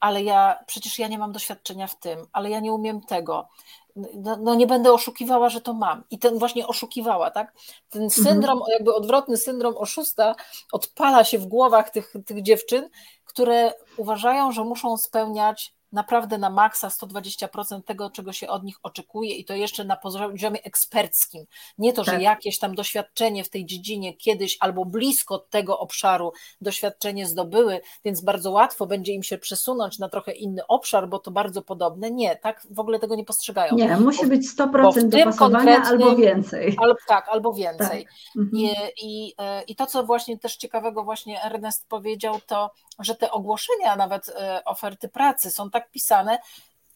ale ja przecież ja nie mam doświadczenia w tym, ale ja nie umiem tego. No, no, nie będę oszukiwała, że to mam. I ten właśnie oszukiwała, tak? Ten mhm. syndrom, mhm. jakby odwrotny syndrom oszusta odpala się w głowach tych, tych dziewczyn, które uważają, że muszą spełniać naprawdę na maksa 120% tego, czego się od nich oczekuje i to jeszcze na poziomie eksperckim. Nie to, że tak. jakieś tam doświadczenie w tej dziedzinie kiedyś albo blisko tego obszaru doświadczenie zdobyły, więc bardzo łatwo będzie im się przesunąć na trochę inny obszar, bo to bardzo podobne. Nie, tak w ogóle tego nie postrzegają. Nie, musi być 100% dopasowania albo więcej. Albo, tak, albo więcej. Tak. Mhm. I, i, e, I to, co właśnie też ciekawego właśnie Ernest powiedział, to, że te ogłoszenia nawet e, oferty pracy są tak tak pisane,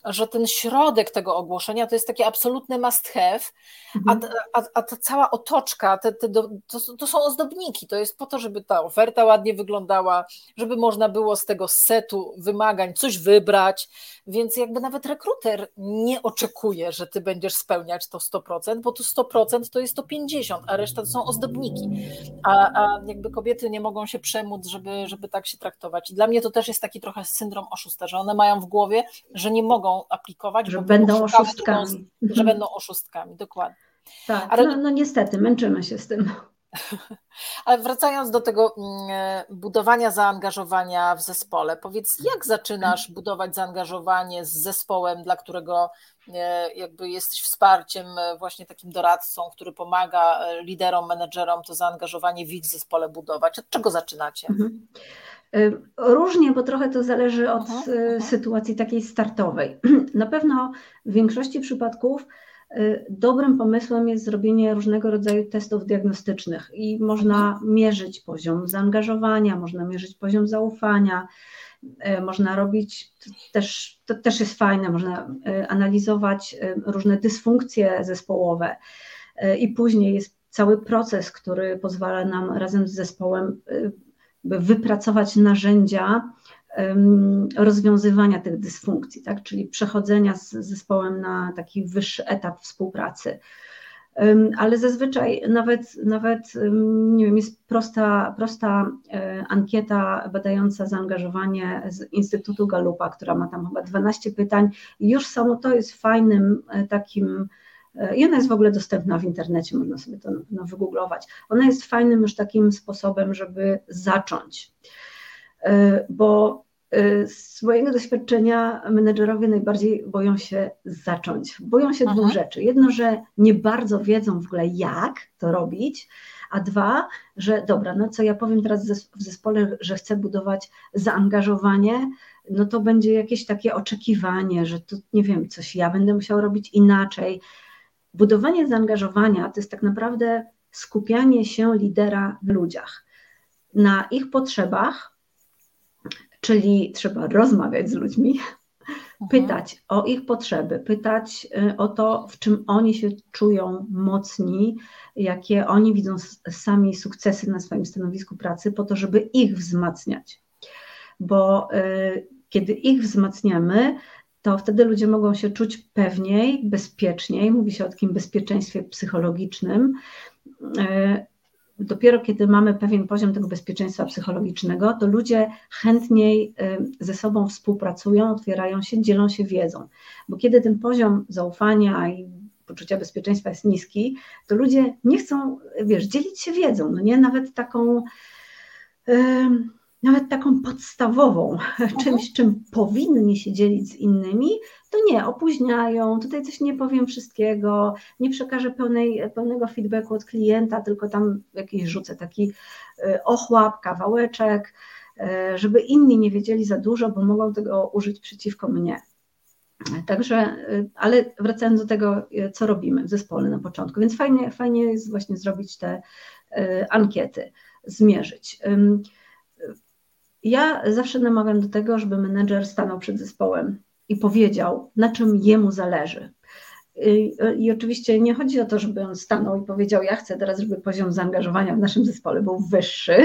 że ten środek tego ogłoszenia to jest takie absolutne must have, mhm. a, a, a, ta cała otoczka, te, te do, to, to, są ozdobniki, to jest po to, żeby ta oferta ładnie wyglądała, żeby można było z tego setu wymagań coś wybrać, więc jakby nawet rekruter nie oczekuje, że ty będziesz spełniać to 100%, bo to 100% to jest to 50%, a reszta to są ozdobniki, a, a jakby kobiety nie mogą się przemóc, żeby, żeby tak się traktować. I dla mnie to też jest taki trochę syndrom oszusta, że one mają w głowie, że nie mogą aplikować, że będą oszustkami. Drugą, że będą oszustkami, dokładnie. Tak, Ale... no, no niestety, męczymy się z tym. Ale wracając do tego mm, e, budowania zaangażowania w zespole, powiedz, jak zaczynasz budować zaangażowanie z zespołem, dla którego e, jakby jesteś wsparciem, e, właśnie takim doradcą, który pomaga liderom, menedżerom to zaangażowanie w ich zespole budować? Od czego zaczynacie? Mhm. Różnie, bo trochę to zależy od aha, aha. sytuacji takiej startowej. Na pewno w większości przypadków y, dobrym pomysłem jest zrobienie różnego rodzaju testów diagnostycznych i można mierzyć poziom zaangażowania, można mierzyć poziom zaufania, y, można robić, też, to też jest fajne, można y, analizować różne dysfunkcje zespołowe i później jest cały proces, który pozwala nam razem z zespołem wypracować narzędzia rozwiązywania tych dysfunkcji, tak? czyli przechodzenia z zespołem na taki wyższy etap współpracy. Ale zazwyczaj nawet, nawet nie wiem, jest prosta, prosta e, ankieta badająca zaangażowanie z Instytutu Galupa, która ma tam chyba 12 pytań. Już samo to jest fajnym e, takim i ona jest w ogóle dostępna w internecie, można sobie to no, wygooglować. Ona jest fajnym już takim sposobem, żeby zacząć. Bo Y, z mojego doświadczenia menedżerowie najbardziej boją się zacząć. Boją się Aha. dwóch rzeczy. Jedno, że nie bardzo wiedzą w ogóle, jak to robić, a dwa, że dobra, no co ja powiem teraz w zespole, że chcę budować zaangażowanie, no to będzie jakieś takie oczekiwanie, że to nie wiem, coś ja będę musiał robić inaczej. Budowanie zaangażowania to jest tak naprawdę skupianie się lidera w ludziach, na ich potrzebach, Czyli trzeba rozmawiać z ludźmi, mhm. pytać o ich potrzeby, pytać y, o to, w czym oni się czują mocni, jakie oni widzą sami sukcesy na swoim stanowisku pracy, po to, żeby ich wzmacniać. Bo y, kiedy ich wzmacniamy, to wtedy ludzie mogą się czuć pewniej, bezpieczniej. Mówi się o takim bezpieczeństwie psychologicznym y, dopiero kiedy mamy pewien poziom tego bezpieczeństwa psychologicznego, to ludzie chętniej y, ze sobą współpracują, otwierają się, dzielą się wiedzą. Bo kiedy ten poziom zaufania i poczucia bezpieczeństwa jest niski, to ludzie nie chcą, wiesz, dzielić się wiedzą, no nie, nawet taką nawet taką podstawową, mhm. czymś, czym powinni się dzielić z innymi, to nie, opóźniają, tutaj coś nie powiem wszystkiego, nie przekażę pełnej, pełnego feedbacku od klienta, tylko tam jakiś rzucę taki y, ochłap, kawałeczek, y, żeby inni nie wiedzieli za dużo, bo mogą tego użyć przeciwko mnie. Także, y, ale wracając do tego, co robimy w zespole na początku, więc fajnie, fajnie jest właśnie zrobić te ankiety, zmierzyć. Ja zawsze namawiam do tego, żeby menedżer stanął przed zespołem i powiedział, na czym jemu zależy. I, I, oczywiście nie chodzi o to, żeby on stanął i powiedział, ja chcę teraz, żeby poziom zaangażowania w naszym zespole był wyższy.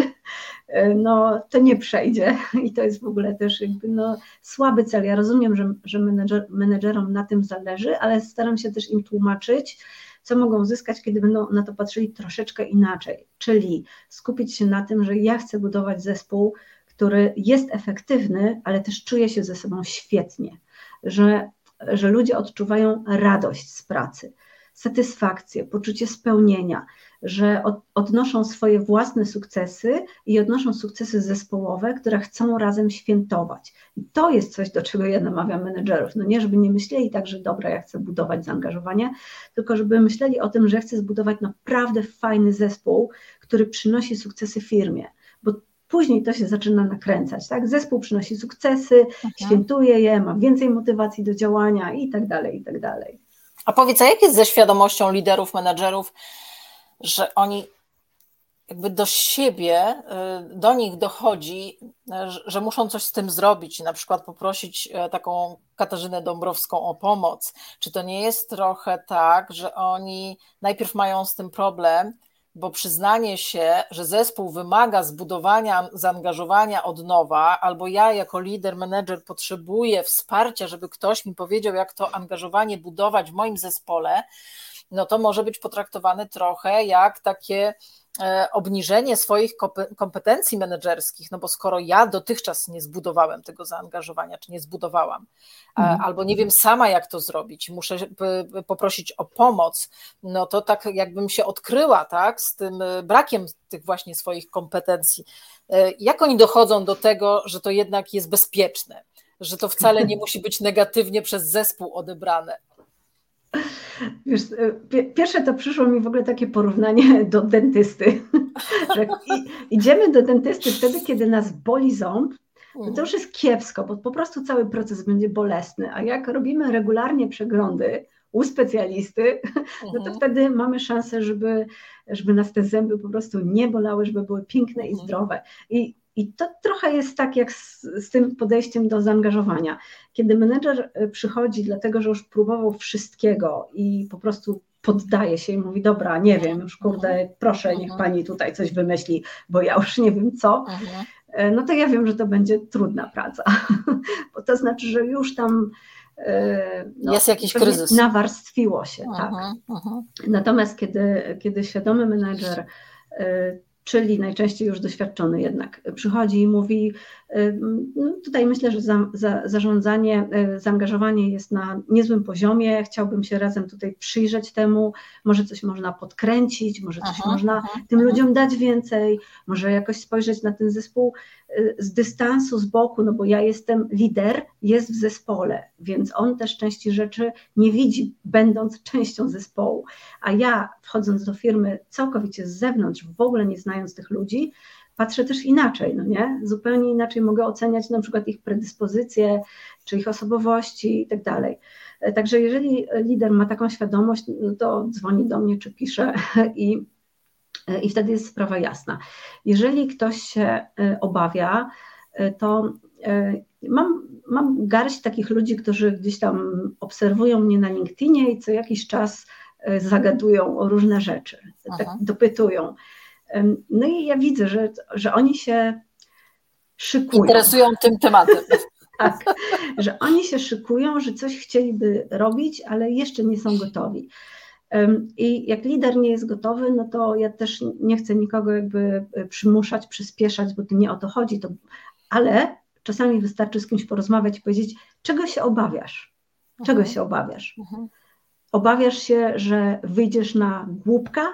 No to nie przejdzie i to jest w ogóle też jakby no, słaby cel. Ja rozumiem, że, że menedżer, menedżerom na tym zależy, ale staram się też im tłumaczyć, co mogą zyskać, kiedy będą na to patrzyli troszeczkę inaczej. Czyli skupić się na tym, że ja chcę budować zespół, który jest efektywny, ale też czuje się ze sobą świetnie, że, że ludzie odczuwają radość z pracy, satysfakcję, poczucie spełnienia, że od, odnoszą swoje własne sukcesy i odnoszą sukcesy zespołowe, które chcą razem świętować. I to jest coś, do czego ja namawiam menedżerów. No nie, żeby nie myśleli tak, że dobra, ja chcę budować zaangażowanie, tylko żeby myśleli o tym, że chcę zbudować naprawdę fajny zespół, który przynosi sukcesy firmie. Później to się zaczyna nakręcać, tak? Zespół przynosi sukcesy, okay. świętuje je, ma więcej motywacji do działania i tak dalej, i tak dalej. A powiedz, a jak jest ze świadomością liderów, menedżerów, że oni jakby do siebie, y, do nich dochodzi, że muszą coś z tym zrobić, na przykład poprosić e, taką Katarzynę Dąbrowską o pomoc. Czy to nie jest trochę tak, że oni najpierw mają z tym problem, bo przyznanie się, że zespół wymaga zbudowania zaangażowania od nowa, albo ja jako lider, menedżer potrzebuję wsparcia, żeby ktoś mi powiedział, jak to angażowanie budować w moim zespole, no to może być potraktowane trochę jak takie obniżenie swoich kompetencji menedżerskich, no bo skoro ja dotychczas nie zbudowałem tego zaangażowania, czy nie zbudowałam, mhm. albo nie wiem sama jak to zrobić, muszę poprosić o pomoc, no to tak jakbym się odkryła, tak, z tym e, brakiem tych właśnie swoich kompetencji. E, jak oni dochodzą do tego, że to jednak jest bezpieczne, że to wcale nie musi być negatywnie przez zespół odebrane? Wiesz, e, pierwsze to przyszło mi w ogóle takie porównanie do dentysty, że idziemy do dentysty wtedy, kiedy nas boli ząb, no to już jest kiepsko, bo po prostu cały proces będzie bolesny, a jak robimy regularnie przeglądy u specjalisty, no to mhm. wtedy mamy szansę, żeby, żeby nas te zęby po prostu nie bolały, żeby były piękne i mhm. zdrowe. I i to trochę jest tak jak z, z, tym podejściem do zaangażowania. Kiedy menedżer e, przychodzi, dlatego że już próbował wszystkiego i po prostu poddaje się i mówi: Dobra, nie wiem, już kurde, mhm. proszę, niech mhm. pani tutaj coś wymyśli, bo ja już nie wiem co. Mhm. E, no to ja wiem, że to będzie trudna praca, bo to znaczy, że już tam. E, no, jest jakiś kryzys. Nawarstwiło się, tak. Natomiast kiedy, kiedy świadomy menedżer czyli najczęściej już doświadczony jednak, przychodzi i mówi, no tutaj myślę, że za, za, zarządzanie, y, zaangażowanie jest na niezłym poziomie, chciałbym się razem tutaj przyjrzeć temu, może coś można podkręcić, może coś aha, można aha, tym aha. ludziom dać więcej, może jakoś spojrzeć na ten zespół y, z dystansu, z boku, no bo ja jestem lider, jest w zespole, więc on też części rzeczy nie widzi, będąc częścią zespołu, a ja wchodząc do firmy całkowicie z zewnątrz, w ogóle nie znając tych ludzi, patrzę też inaczej, no nie? Zupełnie inaczej mogę oceniać na przykład ich predyspozycje, czy ich osobowości i tak dalej. Także jeżeli lider ma taką świadomość, no to dzwoni do mnie czy pisze i, i wtedy jest sprawa jasna. Jeżeli ktoś się e, obawia, e, to e, mam, mam garść takich ludzi, którzy gdzieś tam obserwują mnie na LinkedInie i co jakiś czas zagadują o różne rzeczy, tak dopytują. No i ja widzę, że, że oni się szykują. Interesują tym tematem. tak, że oni się szykują, że coś chcieliby robić, ale jeszcze nie są gotowi. I jak lider nie jest gotowy, no to ja też nie chcę nikogo jakby e, przymuszać, przyspieszać, bo to nie o to chodzi. To, ale czasami wystarczy z kimś porozmawiać i powiedzieć, czego się obawiasz? Czego mhm. się obawiasz? Mhm. Obawiasz się, że wyjdziesz na głupka,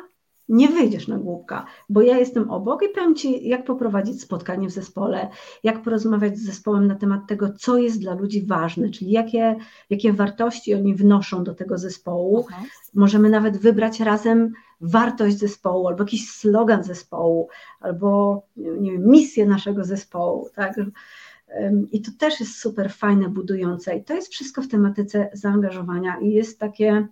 nie wyjdziesz na głupka, bo ja jestem obok i powiem Ci, jak poprowadzić spotkanie w zespole, jak porozmawiać z zespołem na temat tego, co jest dla ludzi ważne, czyli jakie, jakie wartości oni wnoszą do tego zespołu. Okay. Mhm. Możemy nawet wybrać razem wartość zespołu, albo jakiś slogan zespołu, albo nie wiem, misję naszego zespołu. Tak? I to też jest super fajne, budujące. I to jest wszystko w tematyce zaangażowania i jest takie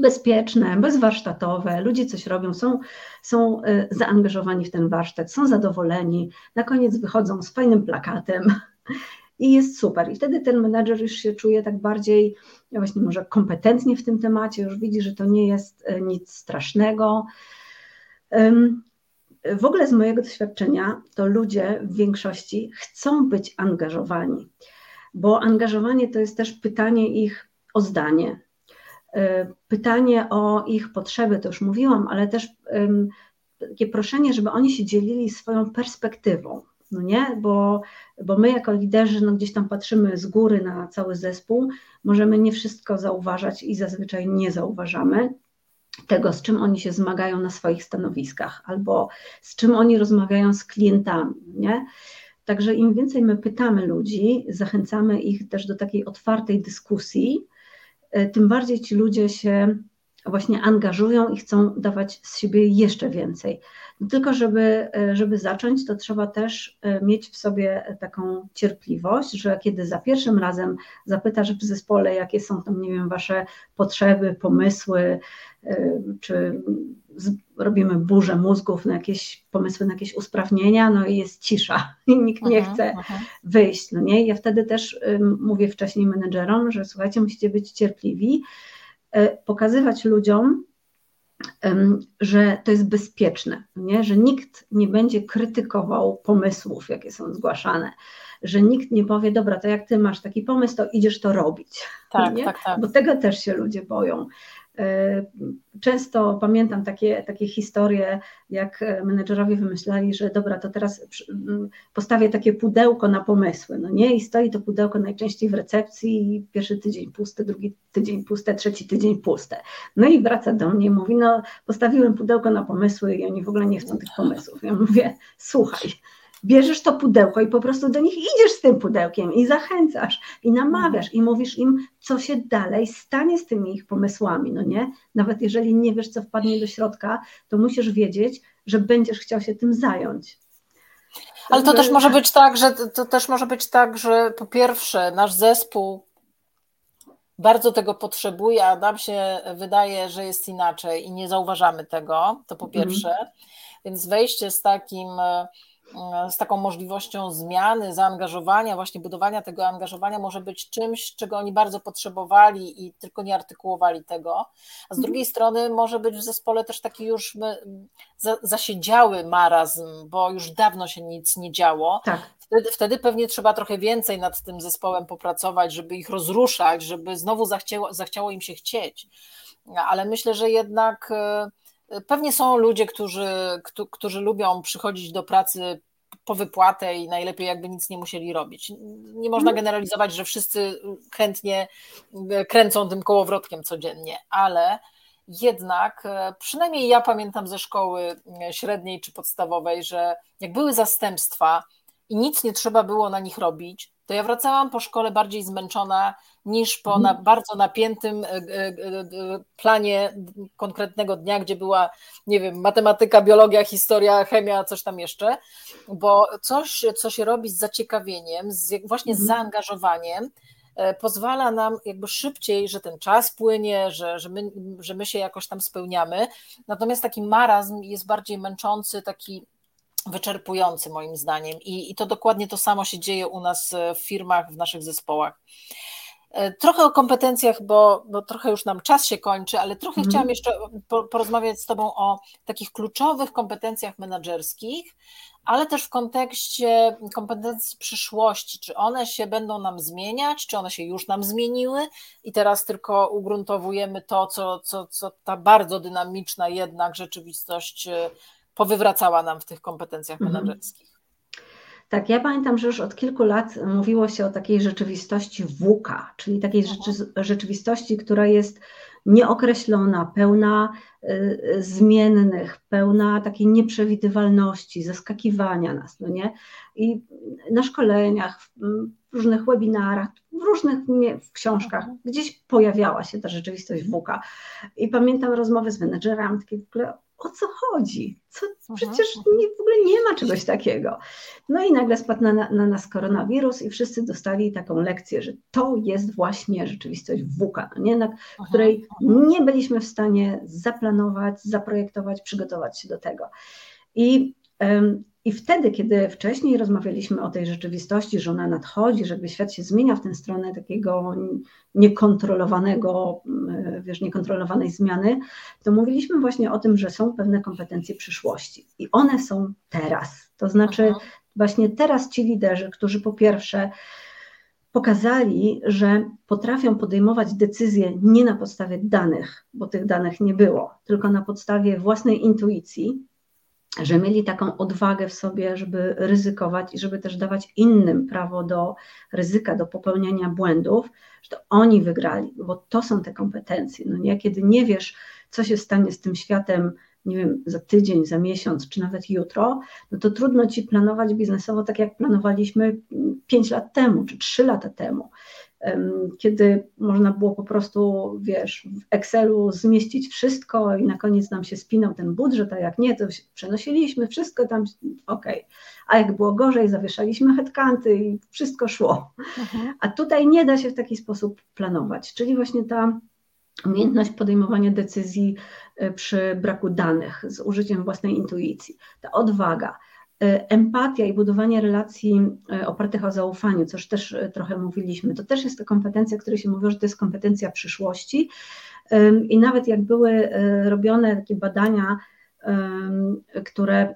bezpieczne, bezwarsztatowe, ludzie coś robią, są, są e, zaangażowani w ten warsztat, są zadowoleni, na koniec wychodzą z fajnym plakatem i jest super. I wtedy ten menadżer już się czuje tak bardziej, właśnie może kompetentnie w tym temacie, już widzi, że to nie jest e, nic strasznego. W ogóle z mojego doświadczenia to ludzie w większości chcą być angażowani, bo angażowanie to jest też pytanie ich o zdanie, pytanie o ich potrzeby, to już mówiłam, ale też takie proszenie, żeby oni się dzielili swoją perspektywą. no nie? Bo, bo my jako liderzy no gdzieś tam patrzymy z góry na cały zespół, możemy nie wszystko zauważać i zazwyczaj nie zauważamy tego, z czym oni się zmagają na swoich stanowiskach, albo z czym oni rozmawiają z klientami, nie? Także im więcej my pytamy ludzi, zachęcamy ich też do takiej otwartej dyskusji, tym bardziej ci ludzie się właśnie angażują i chcą dawać z siebie jeszcze więcej. No tylko żeby, e, żeby zacząć, to trzeba też e, mieć w sobie taką cierpliwość, że kiedy za pierwszym razem zapytasz w zespole, jakie są tam, nie wiem, wasze potrzeby, pomysły, czy robimy burzę mózgów na jakieś pomysły, na jakieś usprawnienia, no i jest cisza i nikt nie aha, chce aha. wyjść. No nie? Ja wtedy też mówię wcześniej menedżerom, że słuchajcie, musicie być cierpliwi, y, pokazywać ludziom, że to jest bezpieczne, nie? że nikt nie będzie krytykował pomysłów, jakie są zgłaszane, że nikt nie powie, dobra, to jak ty masz taki pomysł, to idziesz to robić. Tak, nie? tak, tak. Bo tego też się ludzie boją. E, często pamiętam takie, takie historie, jak menedżerowie wymyślali, że dobra, to teraz postawię takie pudełko na pomysły, no nie? I stoi to pudełko najczęściej w recepcji, pierwszy tydzień puste, drugi tydzień puste, trzeci tydzień puste. No i wraca do mnie i mówi, no postawiłem pudełko na pomysły i oni w ogóle nie chcą tych pomysłów. Ja mówię, słuchaj, bierzesz to pudełko i po prostu do nich idziesz z tym pudełkiem i zachęcasz i namawiasz i mówisz im, co się dalej stanie z tymi ich pomysłami, no nie? Nawet jeżeli nie wiesz, co wpadnie do środka, to musisz wiedzieć, że będziesz chciał się tym zająć. Ale to też może być tak, że to też może być tak, że po pierwsze nasz zespół bardzo tego potrzebuje, a nam się wydaje, że jest inaczej i nie zauważamy tego, to po mhm. pierwsze. Więc wejście z takim E, z taką możliwością zmiany, zaangażowania, właśnie budowania tego angażowania może być czymś, czego oni bardzo potrzebowali i tylko nie artykułowali tego. A z mhm. drugiej strony może być w zespole też taki już zasiedziały marazm, bo już dawno się nic nie działo. Tak. Wtedy, wtedy pewnie trzeba trochę więcej nad tym zespołem popracować, żeby ich rozruszać, żeby znowu zachciało, zachciało im się chcieć. Ale myślę, że jednak e, Pewnie są ludzie, którzy, którzy lubią przychodzić do pracy po wypłatę i najlepiej jakby nic nie musieli robić. Nie można mhm. generalizować, że wszyscy chętnie kręcą tym kołowrotkiem codziennie, ale jednak e, przynajmniej ja pamiętam ze szkoły średniej czy podstawowej, że jak były zastępstwa i nic nie trzeba było na nich robić, to ja wracałam po szkole bardziej zmęczona niż po na bardzo napiętym e, e, e, planie konkretnego dnia, gdzie była, nie wiem, matematyka, biologia, historia, chemia, coś tam jeszcze, bo coś, co się robi z zaciekawieniem, z, właśnie z mhm. zaangażowaniem, pozwala nam jakby szybciej, że ten czas płynie, że, że, my, że my się jakoś tam spełniamy. Natomiast taki marazm jest bardziej męczący, taki wyczerpujący moim zdaniem I, i to dokładnie to samo się dzieje u nas w firmach, w naszych zespołach. E, trochę o kompetencjach, bo, bo trochę już nam czas się kończy, ale trochę mhm. chciałam jeszcze porozmawiać z Tobą o takich kluczowych kompetencjach menedżerskich, ale też w kontekście kompetencji przyszłości. Czy one się będą nam zmieniać, czy one się już nam zmieniły i teraz tylko ugruntowujemy to, co, co, co ta bardzo dynamiczna jednak rzeczywistość e, powywracała nam w tych kompetencjach mhm. menedżerskich. Tak, ja pamiętam, że już od kilku lat mówiło się o takiej rzeczywistości WUKA, czyli takiej rzeczy, rzeczywistości, która jest nieokreślona, pełna y, zmiennych, pełna takiej nieprzewidywalności, zaskakiwania nas, no nie? I na szkoleniach, w, w różnych webinarach, w różnych w książkach, mhm. gdzieś pojawiała się ta rzeczywistość WUKA. I pamiętam rozmowy z menedżerami, takie w ogóle o co chodzi? Co, przecież nie, w ogóle nie ma czegoś takiego. No i nagle spadł na, na, nas koronawirus i wszyscy dostali taką lekcję, że to jest właśnie rzeczywistość WUKA, nie? na której nie byliśmy w stanie zaplanować, zaprojektować, przygotować się do tego. I i wtedy, kiedy wcześniej rozmawialiśmy o tej rzeczywistości, że ona nadchodzi, że świat się zmienia w tę stronę takiego niekontrolowanego, mm, wiesz, niekontrolowanej zmiany, to mówiliśmy właśnie o tym, że są pewne kompetencje przyszłości i one są teraz. To znaczy, Aha. właśnie teraz ci liderzy, którzy po pierwsze pokazali, że potrafią podejmować decyzje nie na podstawie danych, bo tych danych nie było, tylko na podstawie własnej intuicji, że mieli taką odwagę w sobie, żeby ryzykować i żeby też dawać innym prawo do ryzyka, do popełniania błędów, że to oni wygrali, bo to są te kompetencje. No nie? Kiedy nie wiesz, co się stanie z tym światem, nie wiem, za tydzień, za miesiąc, czy nawet jutro, no to trudno ci planować biznesowo tak, jak planowaliśmy 5 lat temu, czy 3 lata temu kiedy można było po prostu, wiesz, w Excelu zmieścić wszystko i na koniec nam się spinał ten budżet, a jak nie, to przenosiliśmy wszystko tam, ok. A jak było gorzej, zawieszaliśmy headcounty i wszystko szło. Mhm. A tutaj nie da się w taki sposób planować, czyli właśnie ta umiejętność podejmowania decyzji e, przy braku danych z użyciem własnej intuicji, ta odwaga, empatia i budowanie relacji e, opartych o zaufaniu, coż też e, trochę mówiliśmy, to też jest to kompetencja, której się mówi, że to jest kompetencja przyszłości. I nawet jak były robione takie badania, które,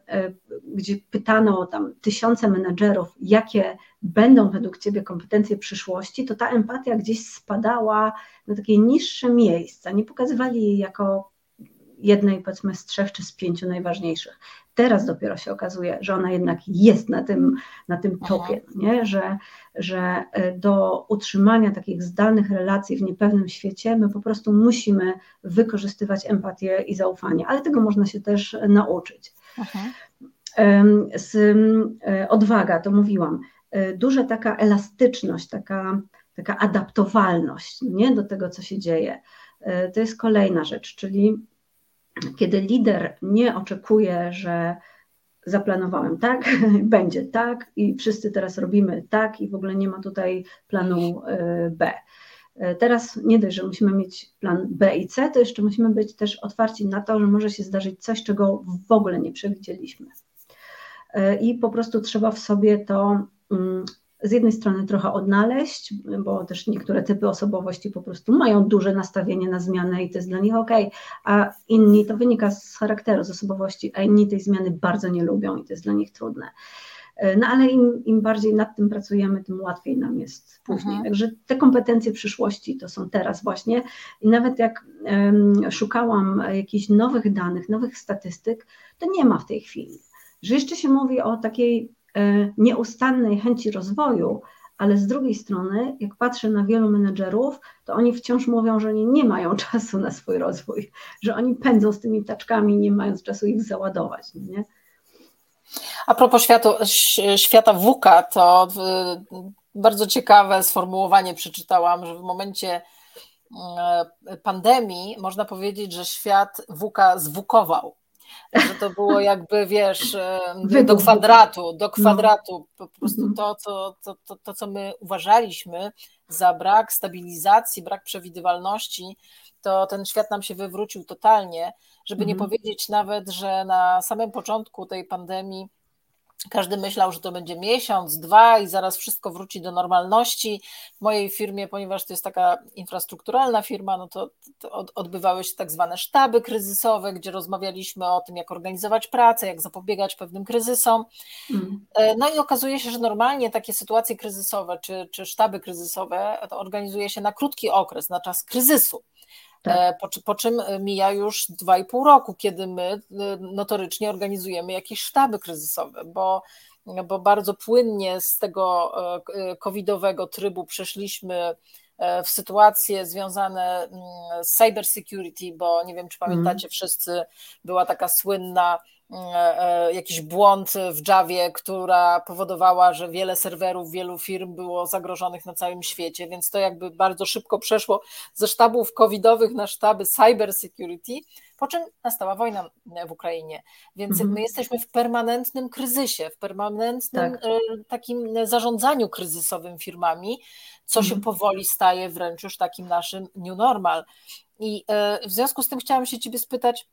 gdzie pytano tam tysiące menedżerów, jakie będą według Ciebie kompetencje przyszłości, to ta empatia gdzieś spadała na takie niższe miejsca. Nie pokazywali jej jako jednej powiedzmy z trzech czy z pięciu najważniejszych. Teraz dopiero się okazuje, że ona jednak jest na tym, na tym topie, nie? Że, że e, do utrzymania takich zdalnych relacji w niepewnym świecie my po prostu musimy wykorzystywać empatię i zaufanie, ale tego można się też nauczyć. Z, e, odwaga, to mówiłam, e, duża taka elastyczność, taka, taka adaptowalność nie? do tego, co się dzieje. To jest kolejna rzecz, czyli kiedy lider nie oczekuje, że zaplanowałem tak, będzie tak i wszyscy teraz robimy tak i w ogóle nie ma tutaj planu y, B. Y, teraz nie dość, że musimy mieć plan B i C, to jeszcze musimy być też otwarci na to, że może się zdarzyć coś, czego w ogóle nie przewidzieliśmy. Y, I po prostu trzeba w sobie to mm, z jednej strony trochę odnaleźć, bo też niektóre typy osobowości po prostu mają duże nastawienie na zmianę i to jest dla nich ok, a inni to wynika z charakteru, z osobowości, a inni tej zmiany bardzo nie lubią i to jest dla nich trudne. No ale im, im bardziej nad tym pracujemy, tym łatwiej nam jest później. Mhm. Także te kompetencje przyszłości to są teraz właśnie. I nawet jak um, szukałam jakichś nowych danych, nowych statystyk, to nie ma w tej chwili. Że jeszcze się mówi o takiej nieustannej chęci rozwoju, ale z drugiej strony, jak patrzę na wielu menedżerów, to oni wciąż mówią, że oni nie mają czasu na swój rozwój, że oni pędzą z tymi taczkami, nie mając czasu ich załadować. Nie? A propos światu, świata WUKA, to bardzo ciekawe sformułowanie przeczytałam, że w momencie e, pandemii można powiedzieć, że świat WUKA zwukował że to było jakby, wiesz, do kwadratu, do no. kwadratu. Po prostu mhm. to, co, to, to, to, co my uważaliśmy za brak stabilizacji, brak przewidywalności, to ten świat nam się wywrócił totalnie, żeby nie mhm. powiedzieć nawet, że na samym początku tej pandemii każdy myślał, że to będzie miesiąc, dwa i zaraz wszystko wróci do normalności. W mojej firmie, ponieważ to jest taka infrastrukturalna firma, no to, to odbywały się tak zwane sztaby kryzysowe, gdzie rozmawialiśmy o tym, jak organizować pracę, jak zapobiegać pewnym kryzysom. Mm. E, no i okazuje się, że normalnie takie sytuacje kryzysowe czy, czy sztaby kryzysowe to organizuje się na krótki okres, na czas kryzysu. Tak. E, po, po, czym mija już dwa i pół roku, kiedy my e, notorycznie organizujemy jakieś sztaby kryzysowe, bo, bo bardzo płynnie z tego e, covidowego trybu przeszliśmy w sytuacje związane mm, z cyber security, bo nie wiem, czy pamiętacie mm. wszyscy, była taka słynna E, e, jakiś błąd w Javie, która powodowała, że wiele serwerów, wielu firm było zagrożonych na całym świecie, więc to jakby bardzo szybko przeszło ze sztabów covidowych na sztaby cyber security, po czym nastała wojna w Ukrainie. Więc mhm. my jesteśmy w permanentnym kryzysie, w permanentnym tak. E, takim zarządzaniu kryzysowym firmami, co mhm. się powoli staje wręcz już takim naszym new normal. I w związku z tym chciałam się Ciebie spytać,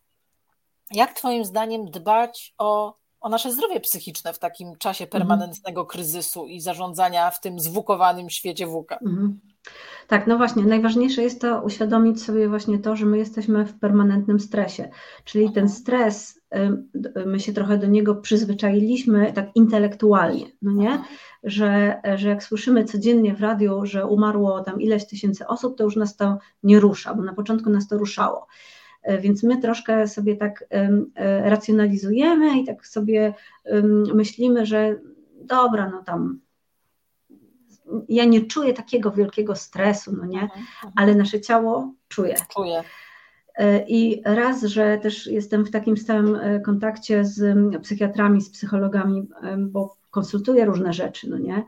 jak Twoim zdaniem dbać o, o nasze zdrowie psychiczne w takim czasie mhm. permanentnego kryzysu i zarządzania w tym zwukowanym świecie WUKA? Mhm. Tak, no właśnie, najważniejsze jest to uświadomić sobie właśnie to, że my jesteśmy w permanentnym stresie, czyli ten mhm. stres, my się trochę do niego przyzwyczailiśmy tak intelektualnie, no nie? Że, że jak słyszymy codziennie w radiu, że umarło tam ileś tysięcy osób, to już nas to nie rusza, bo na początku nas to ruszało. Więc my troszkę sobie tak racjonalizujemy i tak sobie myślimy, że dobra, no tam ja nie czuję takiego wielkiego stresu, no nie, mhm, mhm. ale nasze ciało czuje. Czuje. E, I raz, że też jestem w takim stałym e, kontakcie z psychiatrami, z psychologami, bo konsultuję różne rzeczy, no nie?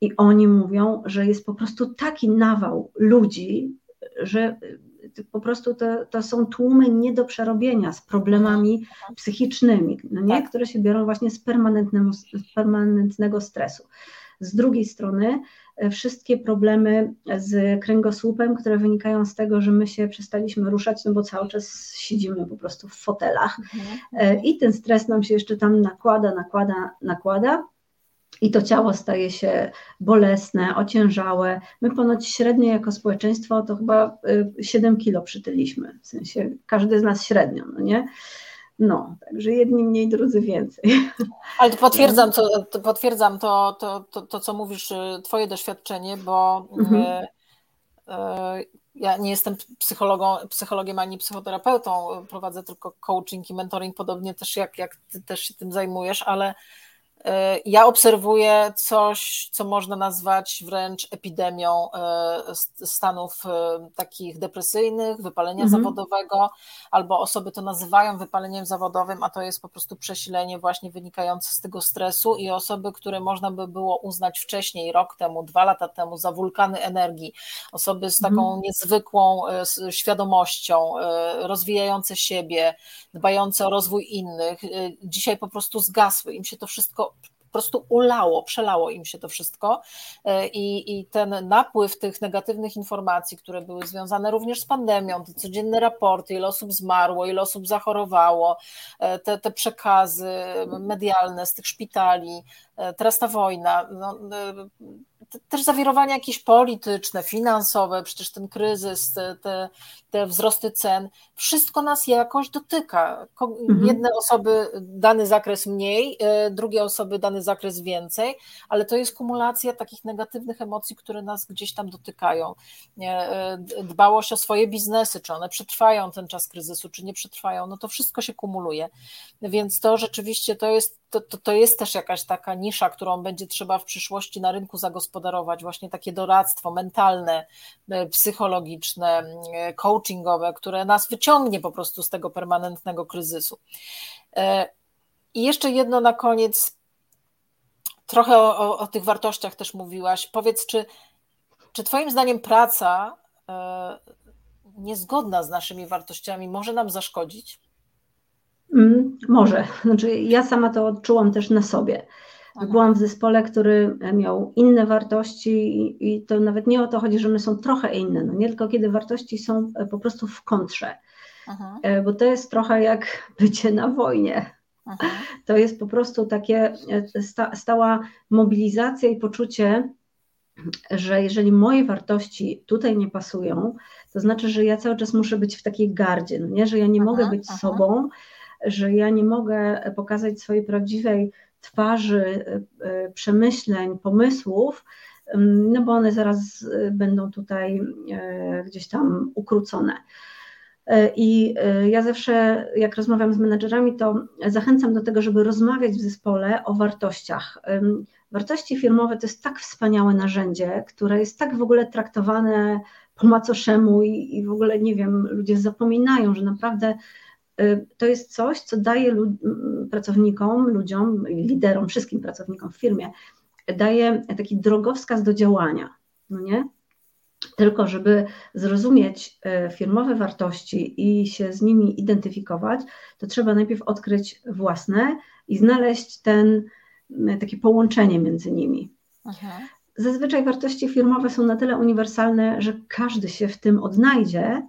I oni mówią, że jest po prostu taki nawał ludzi, że e, po prostu to, to są tłumy nie do przerobienia z problemami mhm. psychicznymi, no nie? Tak. które się biorą właśnie z permanentnego, z permanentnego stresu. Z drugiej strony e, wszystkie problemy z kręgosłupem, które wynikają z tego, że my się przestaliśmy ruszać, no bo cały czas siedzimy po prostu w fotelach mhm. E, i ten stres nam się jeszcze tam nakłada, nakłada, nakłada. I to ciało staje się bolesne, ociężałe. My ponoć średnio jako społeczeństwo to chyba 7 e, kilo przytyliśmy, w sensie każdy z nas średnio, no nie? No, także jedni mniej, drudzy więcej. Ale to potwierdzam, to, to potwierdzam to, to, to, to, co mówisz, y, Twoje doświadczenie, bo mhm. y, y, ja nie jestem psychologą, psychologiem ani psychoterapeutą, prowadzę tylko coaching i mentoring, podobnie też jak, jak Ty też się tym zajmujesz, ale ja obserwuję coś, co można nazwać wręcz epidemią e, stanów e, takich depresyjnych, wypalenia mhm. zawodowego, albo osoby to nazywają wypaleniem zawodowym, a to jest po prostu przesilenie właśnie wynikające z tego stresu i osoby, które można by było uznać wcześniej, rok temu, dwa lata temu, za wulkany energii, osoby z taką mhm. niezwykłą świadomością, rozwijające siebie, dbające o rozwój innych, dzisiaj po prostu zgasły, im się to wszystko prostu ulało, przelało im się to wszystko. E, i, i ten napływ tych negatywnych informacji, które były związane również z pandemią, te codzienne raporty, ile osób zmarło, ile osób zachorowało, e, te, te przekazy medialne z tych szpitali, teraz ta wojna, no, też zawirowania jakieś polityczne, finansowe, przecież ten kryzys, te, te, wzrosty cen, wszystko nas jakoś dotyka. Mhm. Jedne osoby dany zakres mniej, e, drugie osoby dany zakres więcej, ale to jest kumulacja takich negatywnych emocji, które nas gdzieś tam dotykają. E, dbałość o swoje biznesy, czy one przetrwają ten czas kryzysu, czy nie przetrwają, no to wszystko się kumuluje. Więc to rzeczywiście to jest to, to, to jest też jakaś taka nisza, którą będzie trzeba w przyszłości na rynku zagospodarować, właśnie takie doradztwo mentalne, e, psychologiczne, e, coachingowe, które nas wyciągnie po prostu z tego permanentnego kryzysu. E, I jeszcze jedno na koniec, trochę o, o, tych wartościach też mówiłaś. Powiedz, czy, czy Twoim zdaniem praca niezgodna z naszymi wartościami może nam zaszkodzić? Mm, może. Znaczy, ja sama to odczułam też na sobie. Aha. Byłam w zespole, który miał inne wartości i to nawet nie o to chodzi, że one są trochę inne, no nie tylko kiedy wartości są e, po prostu w kontrze. Aha. E, bo to jest trochę jak bycie na wojnie. Aha. To jest po prostu takie e, sta, stała mobilizacja i poczucie, że jeżeli moje wartości tutaj nie pasują, to znaczy, że ja cały czas muszę być w takiej gardzie, no nie? że ja nie mogę być sobą, że ja nie mogę pokazać swojej prawdziwej twarzy, e, e, przemyśleń, pomysłów, no bo one zaraz e, będą tutaj gdzieś tam ukrócone. I ja zawsze, jak rozmawiam z menedżerami, to zachęcam do tego, żeby rozmawiać w zespole o wartościach. Wartości firmowe to jest tak wspaniałe narzędzie, które jest tak w ogóle traktowane po macoszemu i, i w ogóle, nie wiem, ludzie zapominają, że naprawdę to jest coś, co daje lud pracownikom, ludziom, liderom, wszystkim pracownikom w firmie, daje taki drogowskaz do działania, no nie? Tylko, żeby zrozumieć y, firmowe wartości i się z nimi identyfikować, to trzeba najpierw odkryć własne i znaleźć ten, y, takie połączenie między nimi. Aha. Zazwyczaj wartości firmowe są na tyle uniwersalne, że każdy się w tym odnajdzie,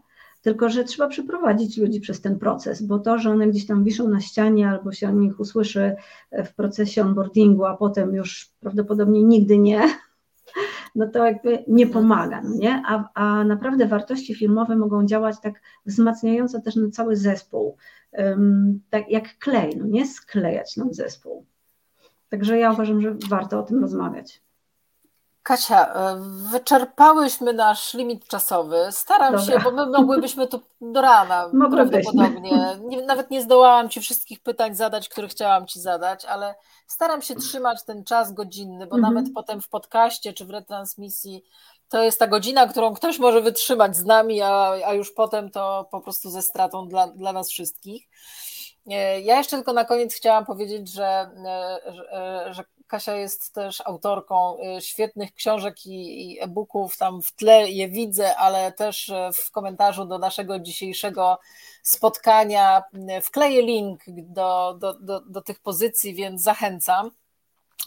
tylko że trzeba przeprowadzić ludzi przez ten proces, bo to, że one gdzieś tam wiszą na ścianie albo się o nich usłyszy w procesie onboardingu, a potem już prawdopodobnie nigdy nie, no to jakby nie pomaga, no nie? A, a naprawdę wartości firmowe mogą działać tak wzmacniająco też na cały zespół, um, tak jak klej, no nie sklejać nam zespół. Także ja uważam, że warto o tym rozmawiać. Kasia, e, wyczerpałyśmy nasz limit czasowy. Staram Dobra. się, bo my mogłybyśmy tu do rana prawdopodobnie. Nie, nawet nie zdołałam Ci wszystkich pytań zadać, które chciałam Ci zadać, ale staram się trzymać ten czas godzinny, bo mhm. nawet potem w podcaście czy w retransmisji to jest ta godzina, którą ktoś może wytrzymać z nami, a, a już potem to po prostu ze stratą dla, dla nas wszystkich. E, ja jeszcze tylko na koniec chciałam powiedzieć, że, e, że, że Kasia jest też autorką świetnych książek i, e-booków, tam w tle je widzę, ale też w komentarzu do naszego dzisiejszego spotkania wkleję link do, do, do, do tych pozycji, więc zachęcam.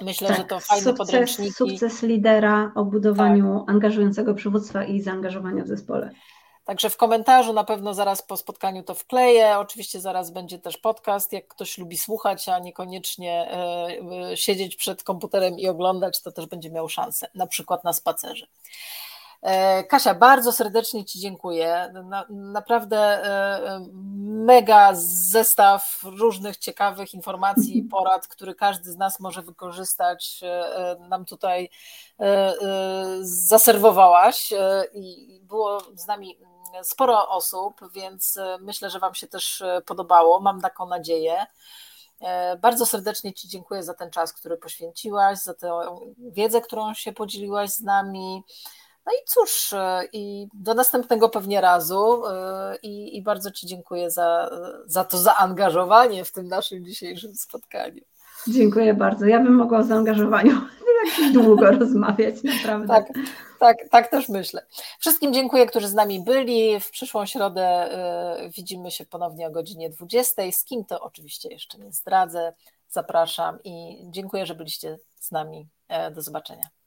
Myślę, tak, że to fajne sukces, podręczniki. Sukces lidera o budowaniu tak. angażującego przywództwa i zaangażowania w zespole. Także w komentarzu na pewno zaraz po spotkaniu to wkleję. Oczywiście zaraz będzie też podcast. Jak ktoś lubi słuchać, a niekoniecznie e, e, siedzieć przed komputerem i oglądać, to też będzie miał szansę, na przykład na spacerze. E, Kasia, bardzo serdecznie Ci dziękuję. Na, naprawdę mega zestaw różnych ciekawych informacji i porad, który każdy z nas może wykorzystać, nam tutaj zaserwowałaś i było z nami sporo osób, więc e, myślę, że Wam się też e, podobało. Mam taką nadzieję. E, bardzo serdecznie Ci dziękuję za ten czas, który poświęciłaś, za tę wiedzę, którą się podzieliłaś z nami. No i cóż, i do następnego pewnie razu. I, i bardzo Ci dziękuję za, za to zaangażowanie w tym naszym dzisiejszym spotkaniu. Dziękuję bardzo. Ja bym mogła o zaangażowaniu tak długo rozmawiać, naprawdę. Tak, tak, tak też myślę. Wszystkim dziękuję, którzy z nami byli. W przyszłą środę y, widzimy się ponownie o godzinie 20. Z kim to oczywiście jeszcze nie zdradzę. Zapraszam i dziękuję, że byliście z nami. E, do zobaczenia.